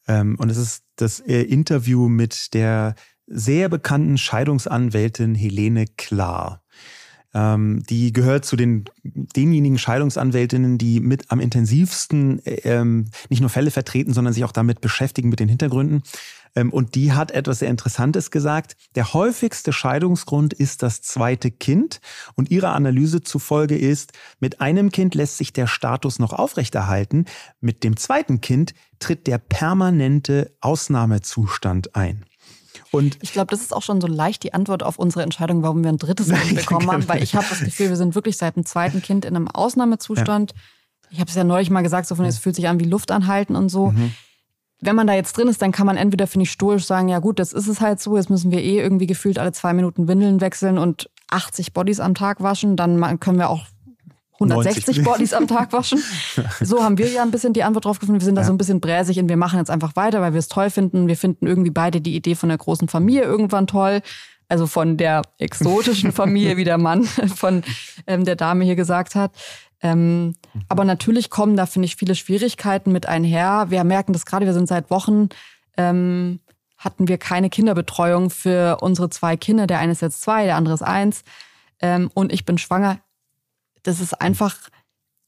Ähm, und es ist das äh, Interview mit der sehr bekannten Scheidungsanwältin Helene Klar. Ähm, die gehört zu den denjenigen Scheidungsanwältinnen, die mit am intensivsten äh, ähm, nicht nur Fälle vertreten, sondern sich auch damit beschäftigen mit den Hintergründen. Ähm, und die hat etwas sehr Interessantes gesagt. Der häufigste Scheidungsgrund ist das zweite Kind. Und ihrer Analyse zufolge ist, mit einem Kind lässt sich der Status noch aufrechterhalten. Mit dem zweiten Kind tritt der permanente Ausnahmezustand ein. Und ich glaube, das ist auch schon so leicht die Antwort auf unsere Entscheidung, warum wir ein drittes Kind bekommen haben, weil ich habe das Gefühl, wir sind wirklich seit dem zweiten Kind in einem Ausnahmezustand. Ja. Ich habe es ja neulich mal gesagt, so von es fühlt sich an wie Luft anhalten und so. Mhm. Wenn man da jetzt drin ist, dann kann man entweder, finde ich, stoisch sagen, ja gut, das ist es halt so, jetzt müssen wir eh irgendwie gefühlt alle zwei Minuten Windeln wechseln und 80 Bodies am Tag waschen, dann können wir auch 160 90. Bodies am Tag waschen. So haben wir ja ein bisschen die Antwort drauf gefunden. Wir sind da ja. so ein bisschen bräsig und wir machen jetzt einfach weiter, weil wir es toll finden. Wir finden irgendwie beide die Idee von der großen Familie irgendwann toll. Also von der exotischen Familie, wie der Mann von ähm, der Dame hier gesagt hat. Ähm, aber natürlich kommen da, finde ich, viele Schwierigkeiten mit einher. Wir merken das gerade, wir sind seit Wochen, ähm, hatten wir keine Kinderbetreuung für unsere zwei Kinder. Der eine ist jetzt zwei, der andere ist eins. Ähm, und ich bin schwanger das ist einfach,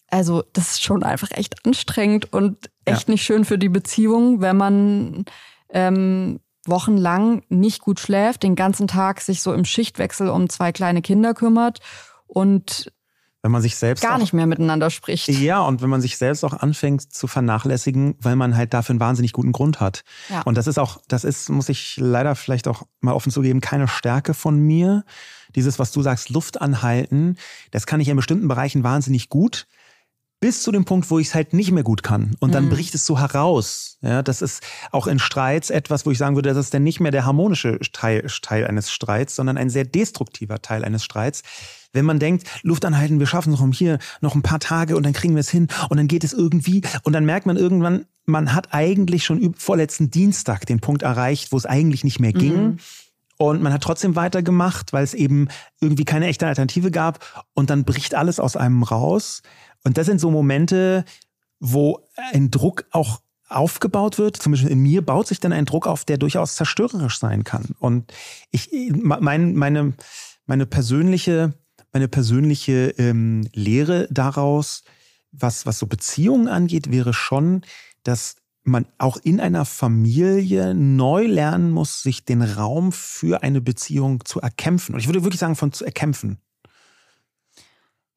also das ist schon einfach echt anstrengend und echt ja. nicht schön für die Beziehung, wenn man ähm, wochenlang nicht gut schläft, den ganzen Tag sich so im Schichtwechsel um zwei kleine Kinder kümmert und wenn man sich selbst gar auch, nicht mehr miteinander spricht. Ja, und wenn man sich selbst auch anfängt zu vernachlässigen, weil man halt dafür einen wahnsinnig guten Grund hat. Ja. Und das ist auch, das ist, muss ich leider vielleicht auch mal offen zugeben, keine Stärke von mir. Dieses, was du sagst, Luft anhalten, das kann ich in bestimmten Bereichen wahnsinnig gut bis zu dem Punkt, wo ich es halt nicht mehr gut kann. Und dann mhm. bricht es so heraus. Ja, das ist auch in Streits etwas, wo ich sagen würde, das ist dann nicht mehr der harmonische Teil, Teil eines Streits, sondern ein sehr destruktiver Teil eines Streits. Wenn man denkt, Luft anhalten, wir schaffen es noch hier noch ein paar Tage und dann kriegen wir es hin und dann geht es irgendwie und dann merkt man irgendwann, man hat eigentlich schon vorletzten Dienstag den Punkt erreicht, wo es eigentlich nicht mehr ging. Mhm. Und man hat trotzdem weitergemacht, weil es eben irgendwie keine echte Alternative gab. Und dann bricht alles aus einem raus. Und das sind so Momente, wo ein Druck auch aufgebaut wird, zum Beispiel in mir baut sich dann ein Druck auf, der durchaus zerstörerisch sein kann. Und ich, mein, meine, meine persönliche, meine persönliche ähm, Lehre daraus, was, was so Beziehungen angeht, wäre schon, dass man auch in einer Familie neu lernen muss, sich den Raum für eine Beziehung zu erkämpfen. Und ich würde wirklich sagen, von zu erkämpfen.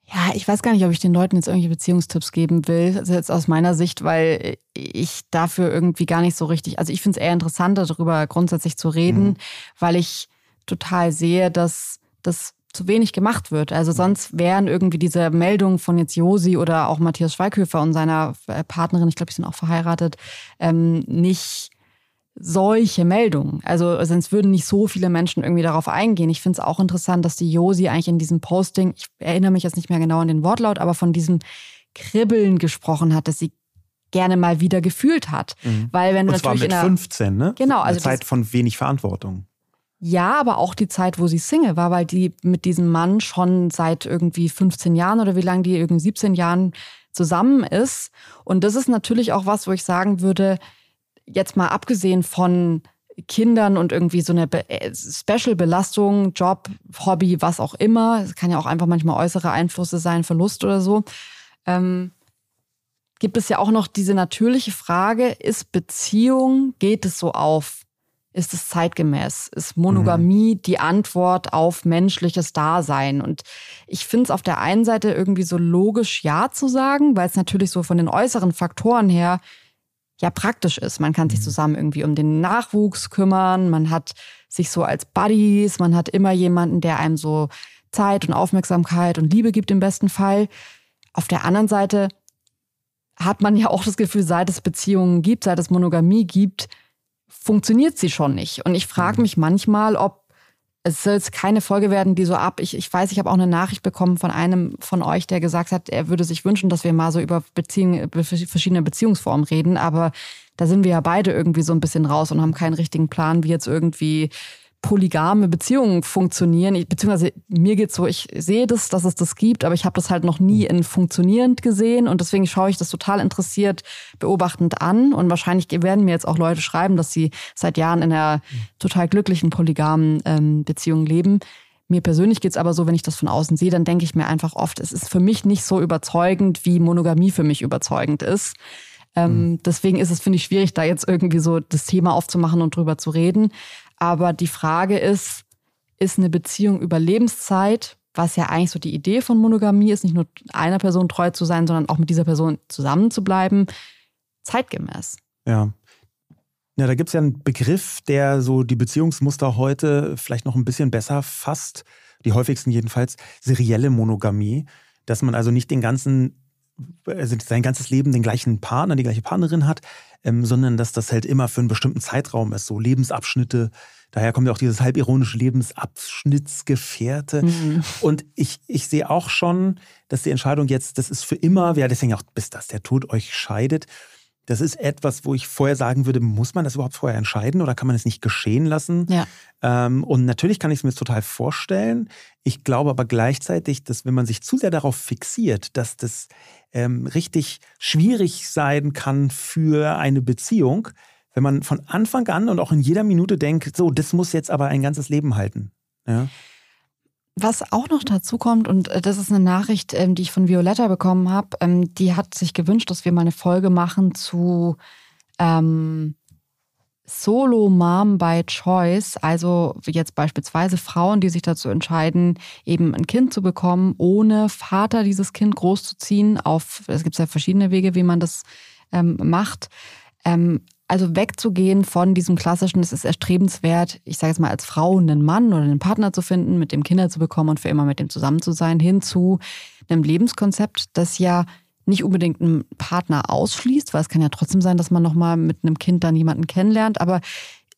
Ja, ich weiß gar nicht, ob ich den Leuten jetzt irgendwelche Beziehungstipps geben will, also jetzt aus meiner Sicht, weil ich dafür irgendwie gar nicht so richtig, also ich finde es eher interessanter, darüber grundsätzlich zu reden, mhm. weil ich total sehe, dass das zu wenig gemacht wird. Also mhm. sonst wären irgendwie diese Meldungen von jetzt Josi oder auch Matthias Schweighöfer und seiner äh, Partnerin, ich glaube, die sind auch verheiratet, ähm, nicht solche Meldungen. Also sonst würden nicht so viele Menschen irgendwie darauf eingehen. Ich finde es auch interessant, dass die Josi eigentlich in diesem Posting, ich erinnere mich jetzt nicht mehr genau an den Wortlaut, aber von diesem Kribbeln gesprochen hat, dass sie gerne mal wieder gefühlt hat. Mhm. Weil wenn du Und zwar mit 15, ne? Genau, also Eine Zeit von wenig Verantwortung. Ja, aber auch die Zeit, wo sie Single war, weil die mit diesem Mann schon seit irgendwie 15 Jahren oder wie lange die irgendwie 17 Jahren zusammen ist. Und das ist natürlich auch was, wo ich sagen würde, jetzt mal abgesehen von Kindern und irgendwie so eine äh, Special-Belastung, Job, Hobby, was auch immer, es kann ja auch einfach manchmal äußere Einflüsse sein, Verlust oder so, ähm, gibt es ja auch noch diese natürliche Frage, ist Beziehung, geht es so auf? Ist es zeitgemäß? Ist Monogamie mhm. die Antwort auf menschliches Dasein? Und ich finde es auf der einen Seite irgendwie so logisch, ja zu sagen, weil es natürlich so von den äußeren Faktoren her ja praktisch ist. Man kann sich mhm. zusammen irgendwie um den Nachwuchs kümmern, man hat sich so als Buddies, man hat immer jemanden, der einem so Zeit und Aufmerksamkeit und Liebe gibt im besten Fall. Auf der anderen Seite hat man ja auch das Gefühl, seit es Beziehungen gibt, seit es Monogamie gibt, funktioniert sie schon nicht. Und ich frage mhm. mich manchmal, ob es soll jetzt keine Folge werden, die so ab. Ich, ich weiß, ich habe auch eine Nachricht bekommen von einem von euch, der gesagt hat, er würde sich wünschen, dass wir mal so über Beziehungen, verschiedene Beziehungsformen reden. Aber da sind wir ja beide irgendwie so ein bisschen raus und haben keinen richtigen Plan, wie jetzt irgendwie polygame Beziehungen funktionieren. Ich, beziehungsweise mir geht's so, ich sehe das, dass es das gibt, aber ich habe das halt noch nie in funktionierend gesehen und deswegen schaue ich das total interessiert beobachtend an und wahrscheinlich werden mir jetzt auch Leute schreiben, dass sie seit Jahren in einer total glücklichen polygamen ähm, Beziehung leben. Mir persönlich geht's aber so, wenn ich das von außen sehe, dann denke ich mir einfach oft, es ist für mich nicht so überzeugend, wie Monogamie für mich überzeugend ist. Ähm, mhm. Deswegen ist es, finde ich, schwierig, da jetzt irgendwie so das Thema aufzumachen und drüber zu reden. Aber die Frage ist, ist eine Beziehung über Lebenszeit, was ja eigentlich so die Idee von Monogamie ist, nicht nur einer Person treu zu sein, sondern auch mit dieser Person zusammen zu bleiben, zeitgemäß? Ja. Ja, da gibt es ja einen Begriff, der so die Beziehungsmuster heute vielleicht noch ein bisschen besser fasst, die häufigsten jedenfalls, serielle Monogamie, dass man also nicht den ganzen also sein ganzes Leben den gleichen Partner, die gleiche Partnerin hat, ähm, sondern dass das halt immer für einen bestimmten Zeitraum ist, so Lebensabschnitte. Daher kommt ja auch dieses halbironische Lebensabschnittsgefährte. Mhm. Und ich, ich sehe auch schon, dass die Entscheidung jetzt, das ist für immer, ja, deswegen auch, bis dass der Tod euch scheidet. Das ist etwas, wo ich vorher sagen würde, muss man das überhaupt vorher entscheiden oder kann man es nicht geschehen lassen? Ja. Ähm, und natürlich kann ich es mir total vorstellen. Ich glaube aber gleichzeitig, dass wenn man sich zu sehr darauf fixiert, dass das ähm, richtig schwierig sein kann für eine Beziehung, wenn man von Anfang an und auch in jeder Minute denkt, so, das muss jetzt aber ein ganzes Leben halten. Ja. Was auch noch dazu kommt, und äh, das ist eine Nachricht, ähm, die ich von Violetta bekommen habe, ähm, die hat sich gewünscht, dass wir mal eine Folge machen zu ähm, Solo Mom by Choice, also jetzt beispielsweise Frauen, die sich dazu entscheiden, eben ein Kind zu bekommen, ohne Vater dieses Kind großzuziehen. Auf es gibt ja verschiedene Wege, wie man das ähm, macht. Ähm, also wegzugehen von diesem klassischen, es ist erstrebenswert, ich sage jetzt mal als Frau einen Mann oder einen Partner zu finden, mit dem Kinder zu bekommen und für immer mit dem zusammen zu sein, hin zu einem Lebenskonzept, das ja nicht unbedingt einen Partner ausschließt, weil es kann ja trotzdem sein, dass man nochmal mit einem Kind dann jemanden kennenlernt, aber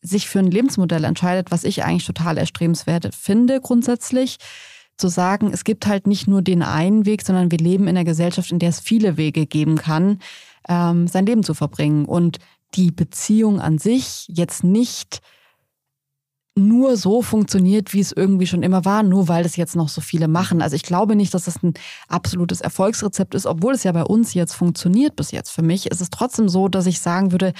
sich für ein Lebensmodell entscheidet, was ich eigentlich total erstrebenswert finde grundsätzlich, zu sagen, es gibt halt nicht nur den einen Weg, sondern wir leben in einer Gesellschaft, in der es viele Wege geben kann. ähm, sein Leben zu verbringen. Und die Beziehung an sich jetzt nicht nur so funktioniert, wie es irgendwie schon immer war, nur weil das jetzt noch so viele machen. Also ich glaube nicht, dass das ein absolutes Erfolgsrezept ist, obwohl es ja bei uns jetzt funktioniert bis jetzt. Für mich ist es trotzdem so, dass ich sagen würde,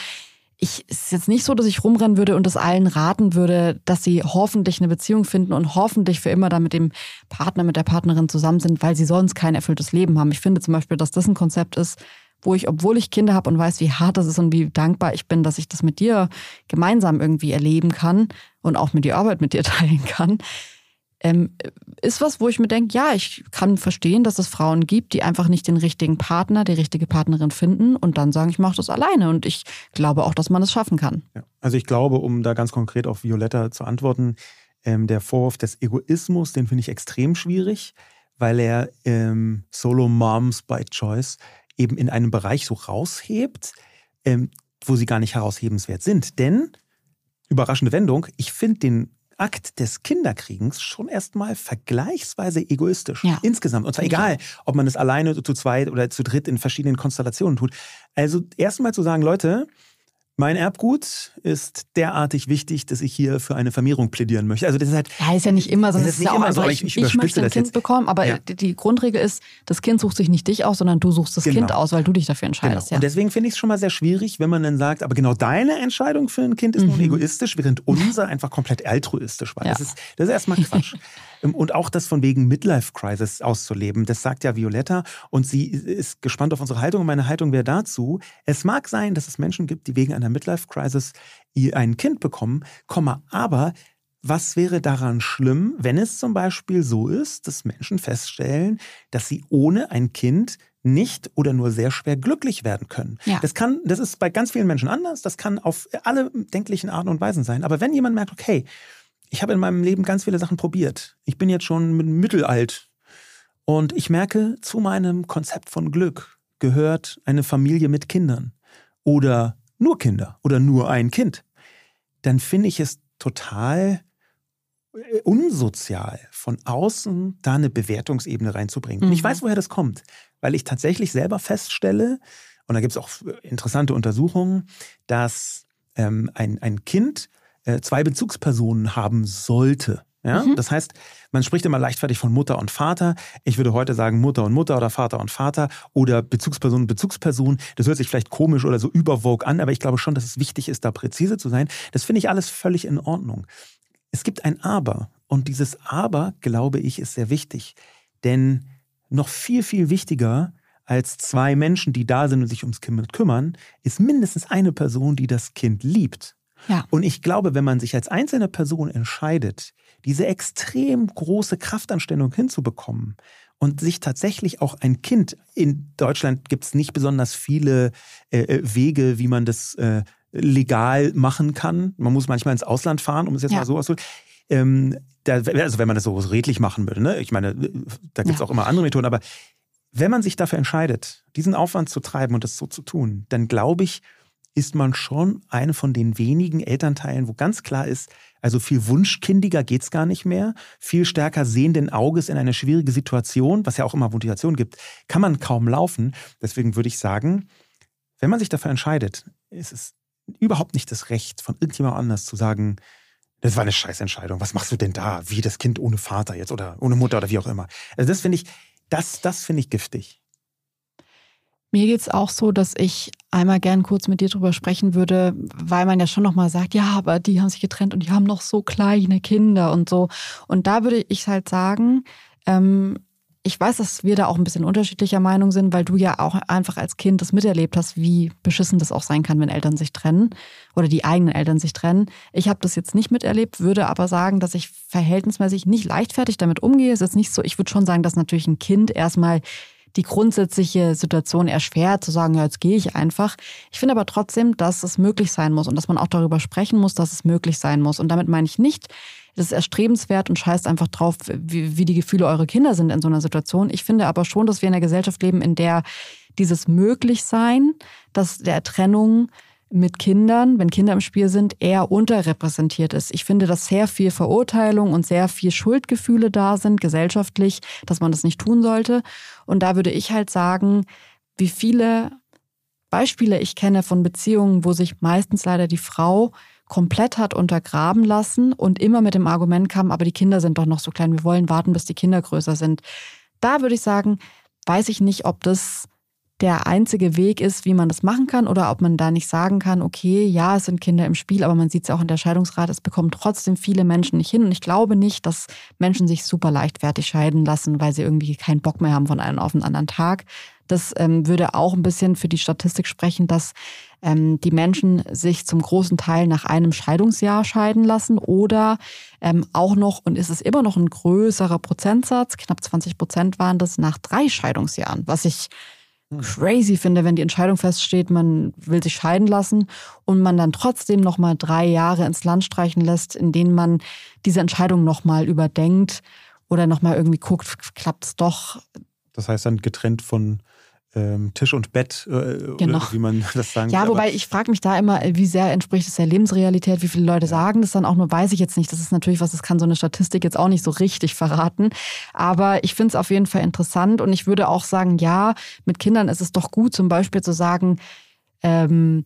ich es ist jetzt nicht so, dass ich rumrennen würde und es allen raten würde, dass sie hoffentlich eine Beziehung finden und hoffentlich für immer da mit dem Partner, mit der Partnerin zusammen sind, weil sie sonst kein erfülltes Leben haben. Ich finde zum Beispiel, dass das ein Konzept ist, wo ich, obwohl ich Kinder habe und weiß, wie hart das ist und wie dankbar ich bin, dass ich das mit dir gemeinsam irgendwie erleben kann und auch mit die Arbeit mit dir teilen kann, ähm, ist was, wo ich mir denke, ja, ich kann verstehen, dass es Frauen gibt, die einfach nicht den richtigen Partner, die richtige Partnerin finden und dann sagen, ich mache das alleine. Und ich glaube auch, dass man es schaffen kann. Ja. Also ich glaube, um da ganz konkret auf Violetta zu antworten, ähm, der Vorwurf des Egoismus, den finde ich extrem schwierig, weil er ähm, Solo Moms by Choice eben in einem Bereich so raushebt, ähm, wo sie gar nicht heraushebenswert sind. Denn, überraschende Wendung, ich finde den Akt des Kinderkriegens schon erstmal vergleichsweise egoistisch. Ja. Insgesamt. Und zwar egal, ob man es alleine zu zweit oder zu dritt in verschiedenen Konstellationen tut. Also erstmal zu sagen, Leute, mein Erbgut ist derartig wichtig, dass ich hier für eine Vermehrung plädieren möchte. Also das ist halt. Ja, ist ja nicht immer so. Das ist, ist ja auch, immer so. Ich, ich, ich möchte ein Kind jetzt. bekommen, aber ja. die Grundregel ist, das Kind sucht sich nicht dich aus, sondern du suchst das genau. Kind aus, weil du dich dafür entscheidest. Genau. Ja. Und deswegen finde ich es schon mal sehr schwierig, wenn man dann sagt, aber genau deine Entscheidung für ein Kind ist mhm. nun egoistisch, während unser einfach komplett altruistisch war. Ja. Das, ist, das ist erstmal Quatsch. Und auch das von wegen Midlife Crisis auszuleben, das sagt ja Violetta und sie ist gespannt auf unsere Haltung und meine Haltung wäre dazu, es mag sein, dass es Menschen gibt, die wegen einer Midlife Crisis ein Kind bekommen, aber was wäre daran schlimm, wenn es zum Beispiel so ist, dass Menschen feststellen, dass sie ohne ein Kind nicht oder nur sehr schwer glücklich werden können. Ja. Das kann, das ist bei ganz vielen Menschen anders. Das kann auf alle denklichen Arten und Weisen sein. Aber wenn jemand merkt, okay, ich habe in meinem Leben ganz viele Sachen probiert. Ich bin jetzt schon mittelalt. Und ich merke, zu meinem Konzept von Glück gehört eine Familie mit Kindern oder nur Kinder oder nur ein Kind. Dann finde ich es total äh, unsozial, von außen da eine Bewertungsebene reinzubringen. Mhm. Und ich mhm. weiß, woher das kommt, weil ich tatsächlich selber feststelle, und da gibt es auch interessante Untersuchungen, dass ähm, ein, ein Kind äh, zwei Bezugspersonen haben sollte. Ja? Mhm. Das heißt, man spricht immer leichtfertig von Mutter und Vater. Ich würde heute sagen Mutter und Mutter oder Vater und Vater oder Bezugsperson und Bezugsperson. Das hört sich vielleicht komisch oder so übervogue an, aber ich glaube schon, dass es wichtig ist, da präzise zu sein. Das finde ich alles völlig in Ordnung. Es gibt ein Aber und dieses Aber, glaube ich, ist sehr wichtig. Denn noch viel, viel wichtiger als zwei Menschen, die da sind und sich ums Kind kümmern, ist mindestens eine Person, die das Kind liebt. Ja. Und ich glaube, wenn man sich als einzelne Person entscheidet, diese extrem große Kraftanstellung hinzubekommen und sich tatsächlich auch ein Kind, in Deutschland gibt es nicht besonders viele äh, äh, Wege, wie man das äh, legal machen kann. Man muss manchmal ins Ausland fahren, um es jetzt ja. mal so auszudrücken. Ähm, da, also wenn man das so redlich machen würde, ne? ich meine, da gibt es ja. auch immer andere Methoden, aber wenn man sich dafür entscheidet, diesen Aufwand zu treiben und das so zu tun, dann glaube ich, ist man schon eine von den wenigen Elternteilen, wo ganz klar ist, also viel wunschkindiger geht's gar nicht mehr, viel stärker sehenden Auges in eine schwierige Situation, was ja auch immer Motivation gibt, kann man kaum laufen. Deswegen würde ich sagen, wenn man sich dafür entscheidet, ist es überhaupt nicht das Recht von irgendjemand anders zu sagen, das war eine Scheißentscheidung. Was machst du denn da? Wie das Kind ohne Vater jetzt oder ohne Mutter oder wie auch immer. Also das finde ich, das, das finde ich giftig. Mir geht es auch so, dass ich einmal gern kurz mit dir drüber sprechen würde, weil man ja schon nochmal sagt, ja, aber die haben sich getrennt und die haben noch so kleine Kinder und so. Und da würde ich halt sagen, ähm, ich weiß, dass wir da auch ein bisschen unterschiedlicher Meinung sind, weil du ja auch einfach als Kind das miterlebt hast, wie beschissen das auch sein kann, wenn Eltern sich trennen oder die eigenen Eltern sich trennen. Ich habe das jetzt nicht miterlebt, würde aber sagen, dass ich verhältnismäßig nicht leichtfertig damit umgehe. Es ist jetzt nicht so, ich würde schon sagen, dass natürlich ein Kind erstmal die grundsätzliche Situation erschwert, zu sagen, ja, jetzt gehe ich einfach. Ich finde aber trotzdem, dass es möglich sein muss und dass man auch darüber sprechen muss, dass es möglich sein muss. Und damit meine ich nicht, das ist erstrebenswert und scheißt einfach drauf, wie, wie die Gefühle eurer Kinder sind in so einer Situation. Ich finde aber schon, dass wir in einer Gesellschaft leben, in der dieses Möglichsein, dass der Trennung mit Kindern, wenn Kinder im Spiel sind, eher unterrepräsentiert ist. Ich finde, dass sehr viel Verurteilung und sehr viel Schuldgefühle da sind, gesellschaftlich, dass man das nicht tun sollte. Und da würde ich halt sagen, wie viele Beispiele ich kenne von Beziehungen, wo sich meistens leider die Frau komplett hat untergraben lassen und immer mit dem Argument kam, aber die Kinder sind doch noch so klein, wir wollen warten, bis die Kinder größer sind. Da würde ich sagen, weiß ich nicht, ob das der einzige Weg ist, wie man das machen kann oder ob man da nicht sagen kann, okay, ja, es sind Kinder im Spiel, aber man sieht es ja auch in der Scheidungsrate, es bekommen trotzdem viele Menschen nicht hin. Und ich glaube nicht, dass Menschen sich super leichtfertig scheiden lassen, weil sie irgendwie keinen Bock mehr haben von einem auf den anderen Tag. Das ähm, würde auch ein bisschen für die Statistik sprechen, dass ähm, die Menschen sich zum großen Teil nach einem Scheidungsjahr scheiden lassen oder ähm, auch noch, und ist es immer noch ein größerer Prozentsatz, knapp 20 Prozent waren das nach drei Scheidungsjahren, was ich. Crazy finde, wenn die Entscheidung feststeht, man will sich scheiden lassen und man dann trotzdem noch mal drei Jahre ins Land streichen lässt, in denen man diese Entscheidung noch mal überdenkt oder noch mal irgendwie guckt, klappt es doch. Das heißt dann getrennt von Tisch und Bett, äh, genau. wie man das sagen Ja, wobei ich frage mich da immer, wie sehr entspricht es der Lebensrealität, wie viele Leute ja. sagen das dann auch nur, weiß ich jetzt nicht. Das ist natürlich was, das kann so eine Statistik jetzt auch nicht so richtig verraten. Aber ich finde es auf jeden Fall interessant und ich würde auch sagen, ja, mit Kindern ist es doch gut, zum Beispiel zu sagen, ähm,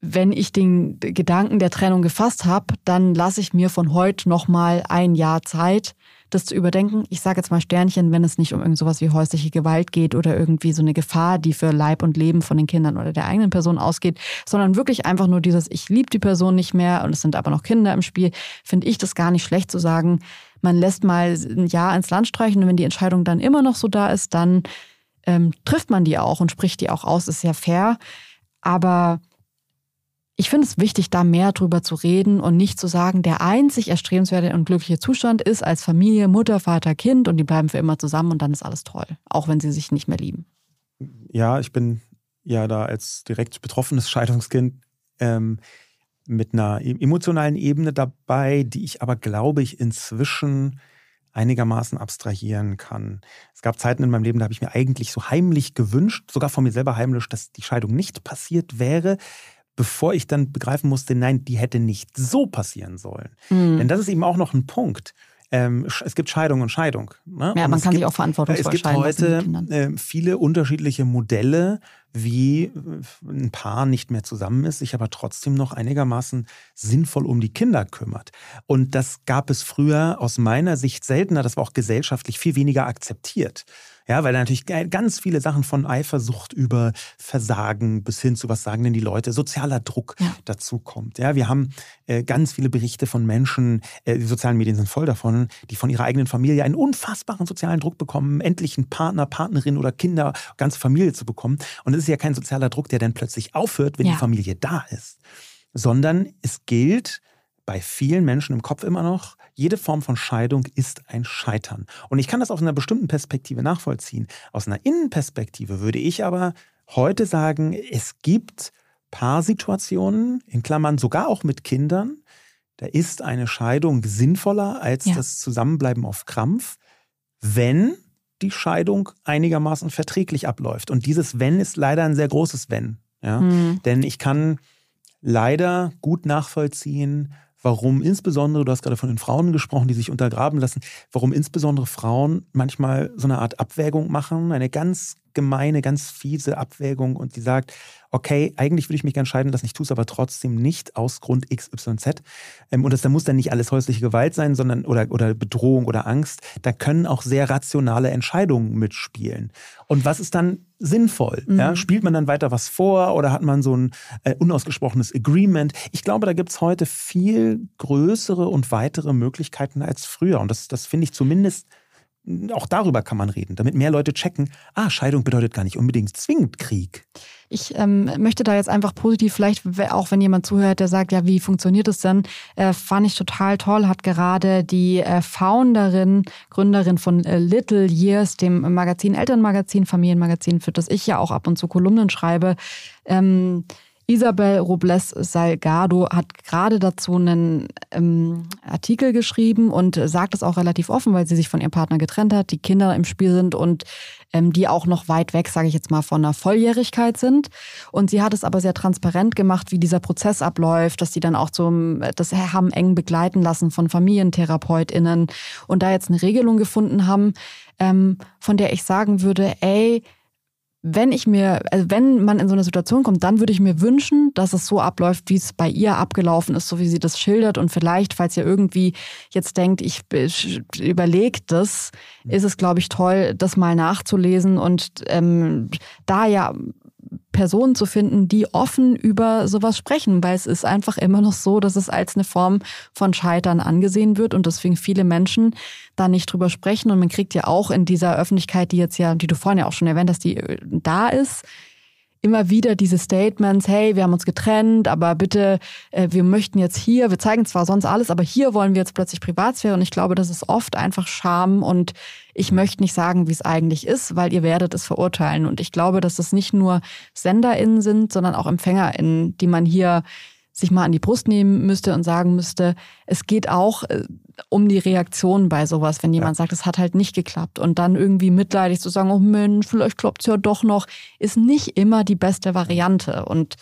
wenn ich den Gedanken der Trennung gefasst habe, dann lasse ich mir von heute nochmal ein Jahr Zeit, das zu überdenken. Ich sage jetzt mal Sternchen, wenn es nicht um irgend sowas wie häusliche Gewalt geht oder irgendwie so eine Gefahr, die für Leib und Leben von den Kindern oder der eigenen Person ausgeht, sondern wirklich einfach nur dieses, ich liebe die Person nicht mehr und es sind aber noch Kinder im Spiel, finde ich das gar nicht schlecht zu sagen, man lässt mal ein Jahr ins Land streichen und wenn die Entscheidung dann immer noch so da ist, dann ähm, trifft man die auch und spricht die auch aus, ist ja fair. Aber ich finde es wichtig, da mehr drüber zu reden und nicht zu sagen, der einzig erstrebenswerte und glückliche Zustand ist als Familie Mutter, Vater, Kind und die bleiben für immer zusammen und dann ist alles toll, auch wenn sie sich nicht mehr lieben. Ja, ich bin ja da als direkt betroffenes Scheidungskind ähm, mit einer e-, emotionalen Ebene dabei, die ich aber, glaube ich, inzwischen einigermaßen abstrahieren kann. Es gab Zeiten in meinem Leben, da habe ich mir eigentlich so heimlich gewünscht, sogar von mir selber heimlich, dass die Scheidung nicht passiert wäre, bevor ich dann begreifen musste, nein, die hätte nicht so passieren sollen. Mhm. Denn das ist eben auch noch ein Punkt. Ähm, es gibt Scheidung und Scheidung. Ne? Ja, und man kann gibt, sich auch verantwortungsvoll Es gibt heute äh, viele unterschiedliche Modelle, wie äh, ein Paar nicht mehr zusammen ist, sich aber trotzdem noch einigermaßen sinnvoll um die Kinder kümmert. Und das gab es früher aus meiner Sicht seltener, das war auch gesellschaftlich viel weniger akzeptiert. Ja, weil da natürlich ganz viele Sachen von Eifersucht über Versagen bis hin zu was sagen denn die Leute, sozialer Druck ja. dazu kommt. Ja, wir haben äh, ganz viele Berichte von Menschen, äh, die sozialen Medien sind voll davon, die von ihrer eigenen Familie einen unfassbaren sozialen Druck bekommen, endlich einen Partner, Partnerin oder Kinder, ganze Familie zu bekommen. Und es ist ja kein sozialer Druck, der dann plötzlich aufhört, wenn ja. die Familie da ist, sondern es gilt bei vielen Menschen im Kopf immer noch, jede Form von Scheidung ist ein Scheitern. Und ich kann das aus einer bestimmten Perspektive nachvollziehen. Aus einer Innenperspektive würde ich aber heute sagen, es gibt Paarsituationen, in Klammern sogar auch mit Kindern, da ist eine Scheidung sinnvoller als ja. das Zusammenbleiben auf Krampf, wenn die Scheidung einigermaßen verträglich abläuft. Und dieses Wenn ist leider ein sehr großes Wenn. Ja? Mhm. Denn ich kann leider gut nachvollziehen, warum insbesondere, du hast gerade von den Frauen gesprochen, die sich untergraben lassen, warum insbesondere Frauen manchmal so eine Art Abwägung machen, eine ganz gemeine, ganz fiese Abwägung und die sagt, okay, eigentlich würde ich mich gerne scheiden lassen, ich tue es aber trotzdem nicht aus Grund XYZ. Ähm, und das da muss dann nicht alles häusliche Gewalt sein, sondern oder, oder Bedrohung oder Angst. Da können auch sehr rationale Entscheidungen mitspielen. Und was ist dann sinnvoll? Mhm. Ja? Spielt man dann weiter was vor oder hat man so ein äh, unausgesprochenes Agreement? Ich glaube, da gibt es heute viel größere und weitere Möglichkeiten als früher. Und das, das finde ich zumindest auch darüber kann man reden, damit mehr Leute checken, ah, Scheidung bedeutet gar nicht unbedingt zwingend Krieg. Ich ähm, möchte da jetzt einfach positiv, vielleicht auch wenn jemand zuhört, der sagt, ja, wie funktioniert das denn? Äh, fand ich total toll, hat gerade die äh, Founderin, Gründerin von äh, Little Years, dem Magazin, Elternmagazin, Familienmagazin, für das ich ja auch ab und zu Kolumnen schreibe, ähm, Isabel Robles Salgado hat gerade dazu einen ähm, Artikel geschrieben und sagt es auch relativ offen, weil sie sich von ihrem Partner getrennt hat, die Kinder im Spiel sind und ähm, die auch noch weit weg, sage ich jetzt mal, von einer Volljährigkeit sind. Und sie hat es aber sehr transparent gemacht, wie dieser Prozess abläuft, dass sie dann auch zum, das haben eng begleiten lassen von FamientherapeutInnen und da jetzt eine Regelung gefunden haben, ähm, von der ich sagen würde, ey, wenn ich mir, also wenn man in so eine Situation kommt, dann würde ich mir wünschen, dass es so abläuft, wie es bei ihr abgelaufen ist, so wie sie das schildert. Und vielleicht, falls ihr irgendwie jetzt denkt, ich überlegt das, ist es, glaube ich, toll, das mal nachzulesen und ähm, da ja Personen zu finden, die offen über sowas sprechen, weil es ist einfach immer noch so, dass es als eine Form von Scheitern angesehen wird und deswegen viele Menschen da nicht drüber sprechen. Und man kriegt ja auch in dieser Öffentlichkeit, die jetzt ja, die du vorhin ja auch schon erwähnt hast, die äh, da ist, immer wieder diese Statements, hey, wir haben uns getrennt, aber bitte, äh, wir möchten jetzt hier, wir zeigen zwar sonst alles, aber hier wollen wir jetzt plötzlich Privatsphäre und ich glaube, das ist oft einfach Scham und ich möchte nicht sagen, wie es eigentlich ist, weil ihr werdet es verurteilen. Und ich glaube, dass es nicht nur SenderInnen sind, sondern auch EmpfängerInnen, die man hier sich mal an die Brust nehmen müsste und sagen müsste, es geht auch äh, um die Reaktion bei sowas, wenn jemand ja. sagt, es hat halt nicht geklappt und dann irgendwie mitleidig zu sagen, oh Mensch, vielleicht klappt es ja doch noch, ist nicht immer die beste Variante und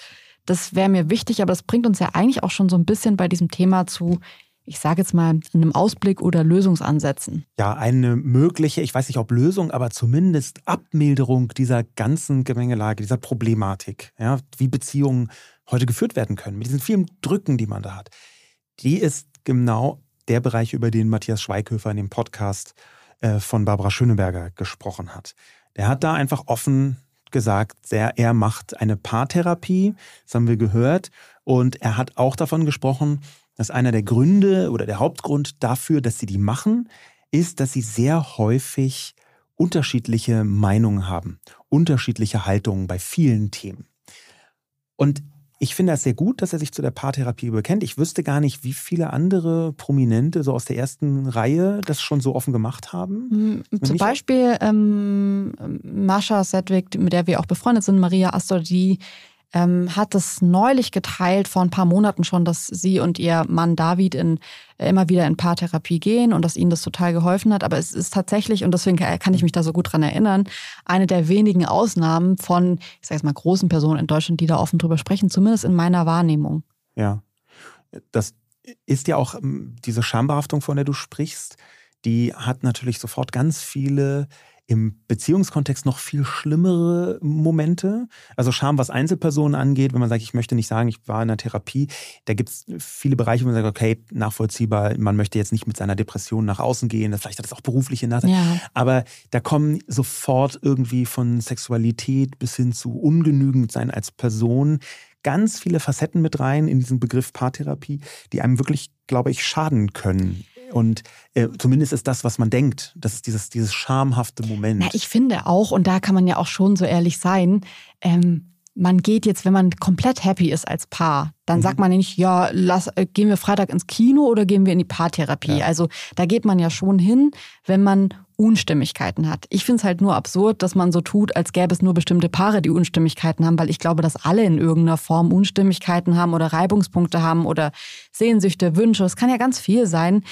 das wäre mir wichtig, aber das bringt uns ja eigentlich auch schon so ein bisschen bei diesem Thema zu, ich sage jetzt mal, einem Ausblick oder Lösungsansätzen. Ja, eine mögliche, ich weiß nicht ob Lösung, aber zumindest Abmilderung dieser ganzen Gemengelage, dieser Problematik, ja, wie Beziehungen heute geführt werden können, mit diesen vielen Drücken, die man da hat. Die ist genau der Bereich, über den Matthias Schweighöfer in dem Podcast äh, von Barbara Schöneberger gesprochen hat. Der hat da einfach offen gesagt, sehr, er macht eine Paartherapie, das haben wir gehört, und er hat auch davon gesprochen, dass einer der Gründe oder der Hauptgrund dafür, dass sie die machen, ist, dass sie sehr häufig unterschiedliche Meinungen haben, unterschiedliche Haltungen bei vielen Themen. Und ich finde das sehr gut, dass er sich zu der Paartherapie bekennt. Ich wüsste gar nicht, wie viele andere Prominente so aus der ersten Reihe das schon so offen gemacht haben. Mhm, zum Beispiel ähm, Mascha Sedwick, mit der wir auch befreundet sind, Maria Astor, die ähm, hat es neulich geteilt, vor ein paar Monaten schon, dass sie und ihr Mann David in, äh, immer wieder in Paartherapie gehen und dass ihnen das total geholfen hat. Aber es ist tatsächlich, und deswegen kann ich mich da so gut dran erinnern, eine der wenigen Ausnahmen von, ich sage jetzt mal, großen Personen in Deutschland, die da offen drüber sprechen, zumindest in meiner Wahrnehmung. Ja, das ist ja auch ähm, diese Schambehaftung, von der du sprichst, die hat natürlich sofort ganz viele im Beziehungskontext noch viel schlimmere Momente. Also Scham, was Einzelpersonen angeht, wenn man sagt, ich möchte nicht sagen, ich war in der Therapie, da gibt es viele Bereiche, wo man sagt, okay, nachvollziehbar, man möchte jetzt nicht mit seiner Depression nach außen gehen, vielleicht hat das auch berufliche Nachteile. Ja. Aber da kommen sofort irgendwie von Sexualität bis hin zu ungenügend sein als Person ganz viele Facetten mit rein in diesen Begriff Paartherapie, die einem wirklich, glaube ich, schaden können. Und äh, zumindest ist das, was man denkt. Das ist dieses, dieses schamhafte Moment. Na, ich finde auch, und da kann man ja auch schon so ehrlich sein, ähm, man geht jetzt, wenn man komplett happy ist als Paar, dann mhm. sagt man nicht, ja, lass, äh, gehen wir Freitag ins Kino oder gehen wir in die Paartherapie. Ja. Also da geht man ja schon hin, wenn man Unstimmigkeiten hat. Ich finde es halt nur absurd, dass man so tut, als gäbe es nur bestimmte Paare, die Unstimmigkeiten haben, weil ich glaube, dass alle in irgendeiner Form Unstimmigkeiten haben oder Reibungspunkte haben oder Sehnsüchte, Wünsche. Es kann ja ganz viel sein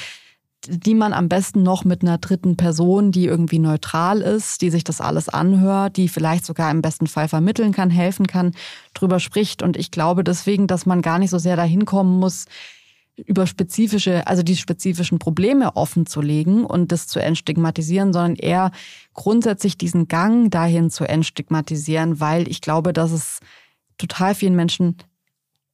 die man am besten noch mit einer dritten Person, die irgendwie neutral ist, die sich das alles anhört, die vielleicht sogar im besten Fall vermitteln kann, helfen kann, drüber spricht. Und ich glaube deswegen, dass man gar nicht so sehr dahin kommen muss, über spezifische, also die spezifischen Probleme offen zu legen und das zu entstigmatisieren, sondern eher grundsätzlich diesen Gang dahin zu entstigmatisieren, weil ich glaube, dass es total vielen Menschen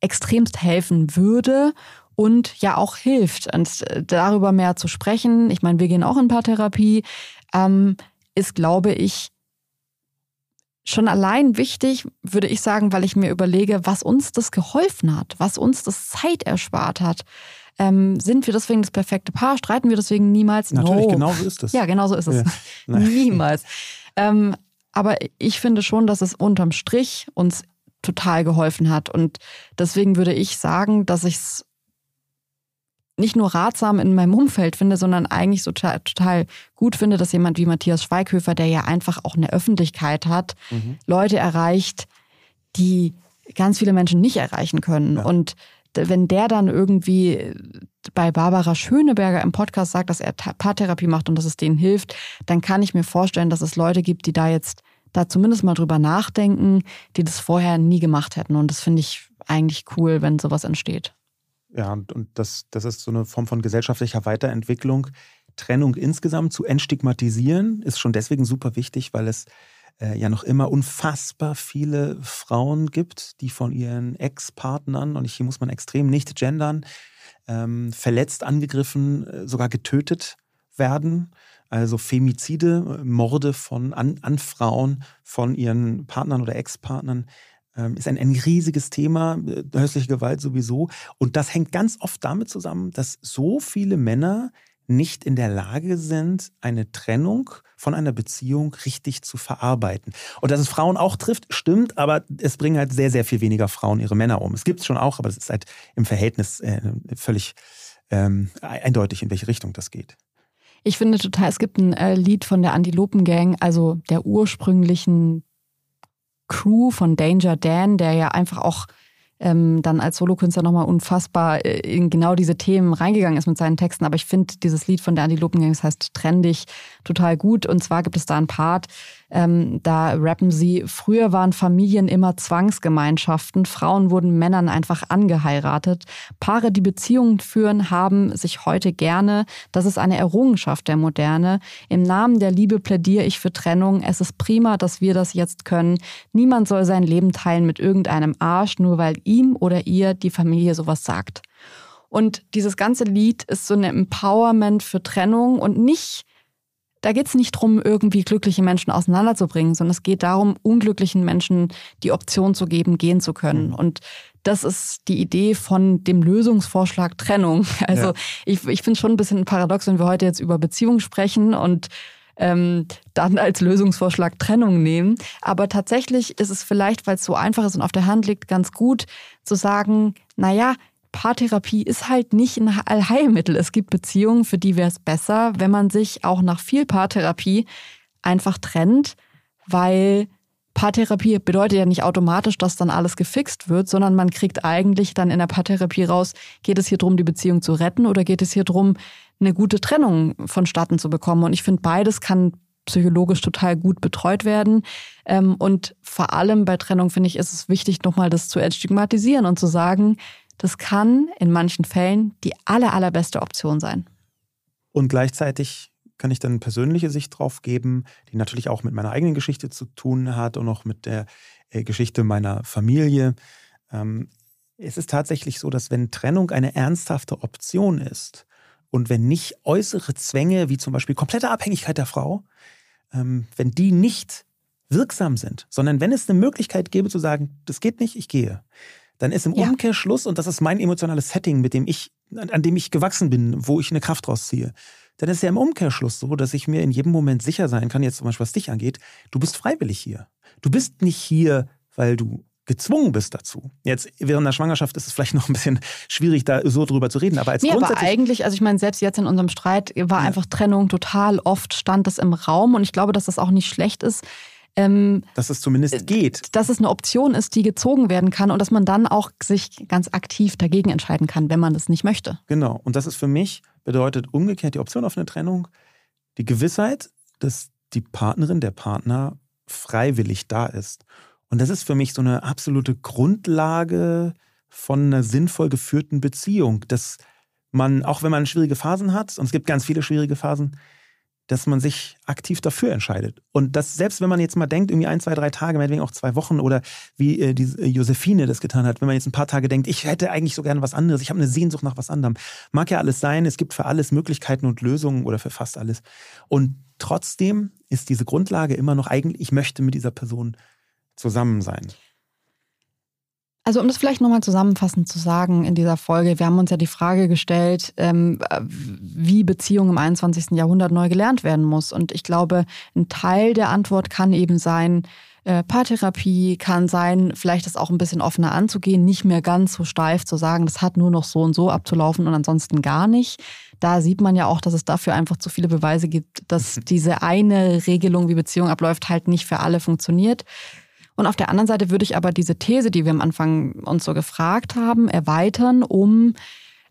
extremst helfen würde und ja auch hilft. Und darüber mehr zu sprechen, ich meine, wir gehen auch in Paartherapie, ähm, ist, glaube ich, schon allein wichtig, würde ich sagen, weil ich mir überlege, was uns das geholfen hat, was uns das Zeit erspart hat. Ähm, sind wir deswegen das perfekte Paar? Streiten wir deswegen niemals? Natürlich, no. genau so ist es. Ja, genau so ist es. Ja. niemals. Ähm, aber ich finde schon, dass es unterm Strich uns total geholfen hat. Und deswegen würde ich sagen, dass ich es nicht nur ratsam in meinem Umfeld finde, sondern eigentlich so total, total gut finde, dass jemand wie Matthias Schweighöfer, der ja einfach auch eine Öffentlichkeit hat, mhm. Leute erreicht, die ganz viele Menschen nicht erreichen können. Ja. Und wenn der dann irgendwie bei Barbara Schöneberger im Podcast sagt, dass er Paartherapie macht und dass es denen hilft, dann kann ich mir vorstellen, dass es Leute gibt, die da jetzt da zumindest mal drüber nachdenken, die das vorher nie gemacht hätten. Und das finde ich eigentlich cool, wenn sowas entsteht. Ja, und, das, das ist so eine Form von gesellschaftlicher Weiterentwicklung. Trennung insgesamt zu entstigmatisieren ist schon deswegen super wichtig, weil es äh, ja noch immer unfassbar viele Frauen gibt, die von ihren Ex-Partnern, und hier muss man extrem nicht gendern, ähm, verletzt, angegriffen, äh, sogar getötet werden. Also Femizide, Morde von, an, an Frauen von ihren Partnern oder Ex-Partnern ist ein, ein riesiges Thema, äh, häusliche Gewalt sowieso. Und das hängt ganz oft damit zusammen, dass so viele Männer nicht in der Lage sind, eine Trennung von einer Beziehung richtig zu verarbeiten. Und dass es Frauen auch trifft, stimmt, aber es bringen halt sehr, sehr viel weniger Frauen ihre Männer um. Es gibt es schon auch, aber es ist halt im Verhältnis äh, völlig ähm, eindeutig, in welche Richtung das geht. Ich finde total, es gibt ein äh, Lied von der Antilopen Gang, also der ursprünglichen Crew von Danger Dan, der ja einfach auch ähm, dann als Solokünstler nochmal unfassbar äh, in genau diese Themen reingegangen ist mit seinen Texten. Aber ich finde dieses Lied von der Antilopen Gang, das heißt Trendig, total gut. Und zwar gibt es da einen Part, ähm, da rappen sie, früher waren Familien immer Zwangsgemeinschaften, Frauen wurden Männern einfach angeheiratet. Paare, die Beziehungen führen, haben sich heute gerne. Das ist eine Errungenschaft der Moderne. Im Namen der Liebe plädiere ich für Trennung. Es ist prima, dass wir das jetzt können. Niemand soll sein Leben teilen mit irgendeinem Arsch, nur weil ihm oder ihr die Familie sowas sagt. Und dieses ganze Lied ist so ein Empowerment für Trennung und nicht da geht es nicht darum, irgendwie glückliche Menschen auseinanderzubringen, sondern es geht darum, unglücklichen Menschen die Option zu geben, gehen zu können. Mhm. Und das ist die Idee von dem Lösungsvorschlag Trennung. Also ja. ich, ich finde es schon ein bisschen paradox, wenn wir heute jetzt über Beziehungen sprechen und ähm, dann als Lösungsvorschlag Trennung nehmen. Aber tatsächlich ist es vielleicht, weil es so einfach ist und auf der Hand liegt, ganz gut zu sagen, naja, Paartherapie ist halt nicht ein Allheilmittel. Es gibt Beziehungen, für die wäre es besser, wenn man sich auch nach viel Paartherapie einfach trennt, weil Paartherapie bedeutet ja nicht automatisch, dass dann alles gefixt wird, sondern man kriegt eigentlich dann in der Paartherapie raus, geht es hier darum, die Beziehung zu retten oder geht es hier darum, eine gute Trennung vonstatten zu bekommen. Und ich finde, beides kann psychologisch total gut betreut werden. Ähm, und vor allem bei Trennung finde ich, ist es wichtig, nochmal das zu entstigmatisieren und zu sagen, das kann in manchen Fällen die aller, allerbeste Option sein. Und gleichzeitig kann ich dann persönliche Sicht drauf geben, die natürlich auch mit meiner eigenen Geschichte zu tun hat und auch mit der äh, Geschichte meiner Familie. Ähm, es ist tatsächlich so, dass wenn Trennung eine ernsthafte Option ist und wenn nicht äußere Zwänge, wie zum Beispiel komplette Abhängigkeit der Frau, ähm, wenn die nicht wirksam sind, sondern wenn es eine Möglichkeit gäbe zu sagen, das geht nicht, ich gehe, dann ist im ja. Umkehrschluss, und das ist mein emotionales Setting, mit dem ich, an dem ich gewachsen bin, wo ich eine Kraft rausziehe, dann ist ja im Umkehrschluss so, dass ich mir in jedem Moment sicher sein kann, jetzt zum Beispiel was dich angeht, du bist freiwillig hier. Du bist nicht hier, weil du gezwungen bist dazu. Jetzt während der Schwangerschaft ist es vielleicht noch ein bisschen schwierig, da so drüber zu reden. Aber als nee, aber eigentlich, also ich meine, selbst jetzt in unserem Streit war ja. einfach Trennung total oft stand das im Raum und ich glaube, dass das auch nicht schlecht ist. Ähm, dass es zumindest äh, geht. Dass es eine Option ist, die gezogen werden kann und dass man dann auch sich ganz aktiv dagegen entscheiden kann, wenn man das nicht möchte. Genau. Und das ist für mich, bedeutet umgekehrt die Option auf eine Trennung, die Gewissheit, dass die Partnerin, der Partner freiwillig da ist. Und das ist für mich so eine absolute Grundlage von einer sinnvoll geführten Beziehung, dass man, auch wenn man schwierige Phasen hat, und es gibt ganz viele schwierige Phasen, dass man sich aktiv dafür entscheidet. Und dass selbst wenn man jetzt mal denkt, irgendwie ein, zwei, drei Tage, meinetwegen auch zwei Wochen oder wie äh, die äh, Josephine das getan hat, wenn man jetzt ein paar Tage denkt, ich hätte eigentlich so gerne was anderes, ich habe eine Sehnsucht nach was anderem. Mag ja alles sein, es gibt für alles Möglichkeiten und Lösungen oder für fast alles. Und trotzdem ist diese Grundlage immer noch eigentlich, ich möchte mit dieser Person zusammen sein. Also um das vielleicht nochmal zusammenfassend zu sagen in dieser Folge, wir haben uns ja die Frage gestellt, ähm, wie Beziehung im 21. Jahrhundert neu gelernt werden muss. Und ich glaube, ein Teil der Antwort kann eben sein, äh, Paartherapie kann sein, vielleicht das auch ein bisschen offener anzugehen, nicht mehr ganz so steif zu sagen, das hat nur noch so und so abzulaufen und ansonsten gar nicht. Da sieht man ja auch, dass es dafür einfach zu viele Beweise gibt, dass diese eine Regelung, wie Beziehung abläuft, halt nicht für alle funktioniert. Und auf der anderen Seite würde ich aber diese These, die wir am Anfang uns so gefragt haben, erweitern, um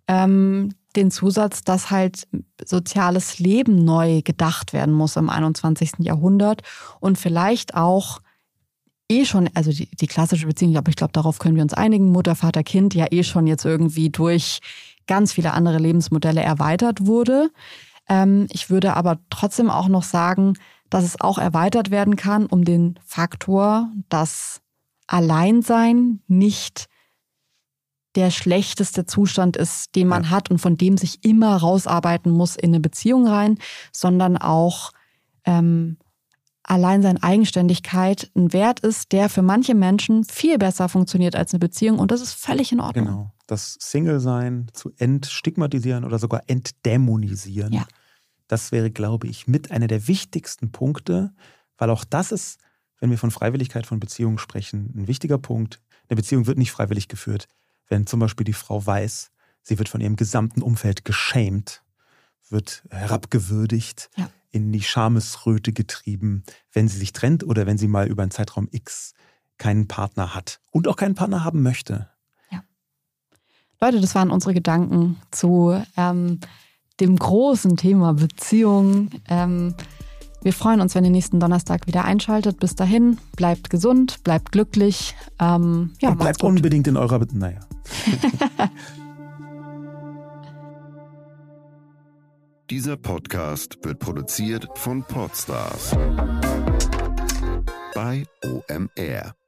ähm, den Zusatz, dass halt soziales Leben neu gedacht werden muss im 21. Jahrhundert und vielleicht auch eh schon, also die, die klassische Beziehung, aber ich glaube, darauf können wir uns einigen, Mutter, Vater, Kind ja eh schon jetzt irgendwie durch ganz viele andere Lebensmodelle erweitert wurde. Ähm, ich würde aber trotzdem auch noch sagen, dass es auch erweitert werden kann um den Faktor, dass Alleinsein nicht der schlechteste Zustand ist, den man ja. hat und von dem sich immer rausarbeiten muss in eine Beziehung rein, sondern auch ähm, allein seine Eigenständigkeit ein Wert ist, der für manche Menschen viel besser funktioniert als eine Beziehung und das ist völlig in Ordnung. Genau. Das Single-Sein zu entstigmatisieren oder sogar entdämonisieren, ja. Das wäre, glaube ich, mit einer der wichtigsten Punkte, weil auch das ist, wenn wir von Freiwilligkeit von Beziehungen sprechen, ein wichtiger Punkt. Eine Beziehung wird nicht freiwillig geführt wenn zum Beispiel die Frau weiß, sie wird von ihrem gesamten Umfeld geschämt, wird herabgewürdigt, ja. in die Schamesröte getrieben, wenn sie sich trennt oder wenn sie mal über einen Zeitraum X keinen Partner hat und auch keinen Partner haben möchte. Ja. Leute, das waren unsere Gedanken zu ähm, dem großen Thema Beziehung. Ähm, wir freuen uns, wenn ihr nächsten Donnerstag wieder einschaltet. Bis dahin, bleibt gesund, bleibt glücklich. Ähm, ja, Und bleibt unbedingt in eurer... Naja. Dieser Podcast wird produziert von Podstars bei OMR.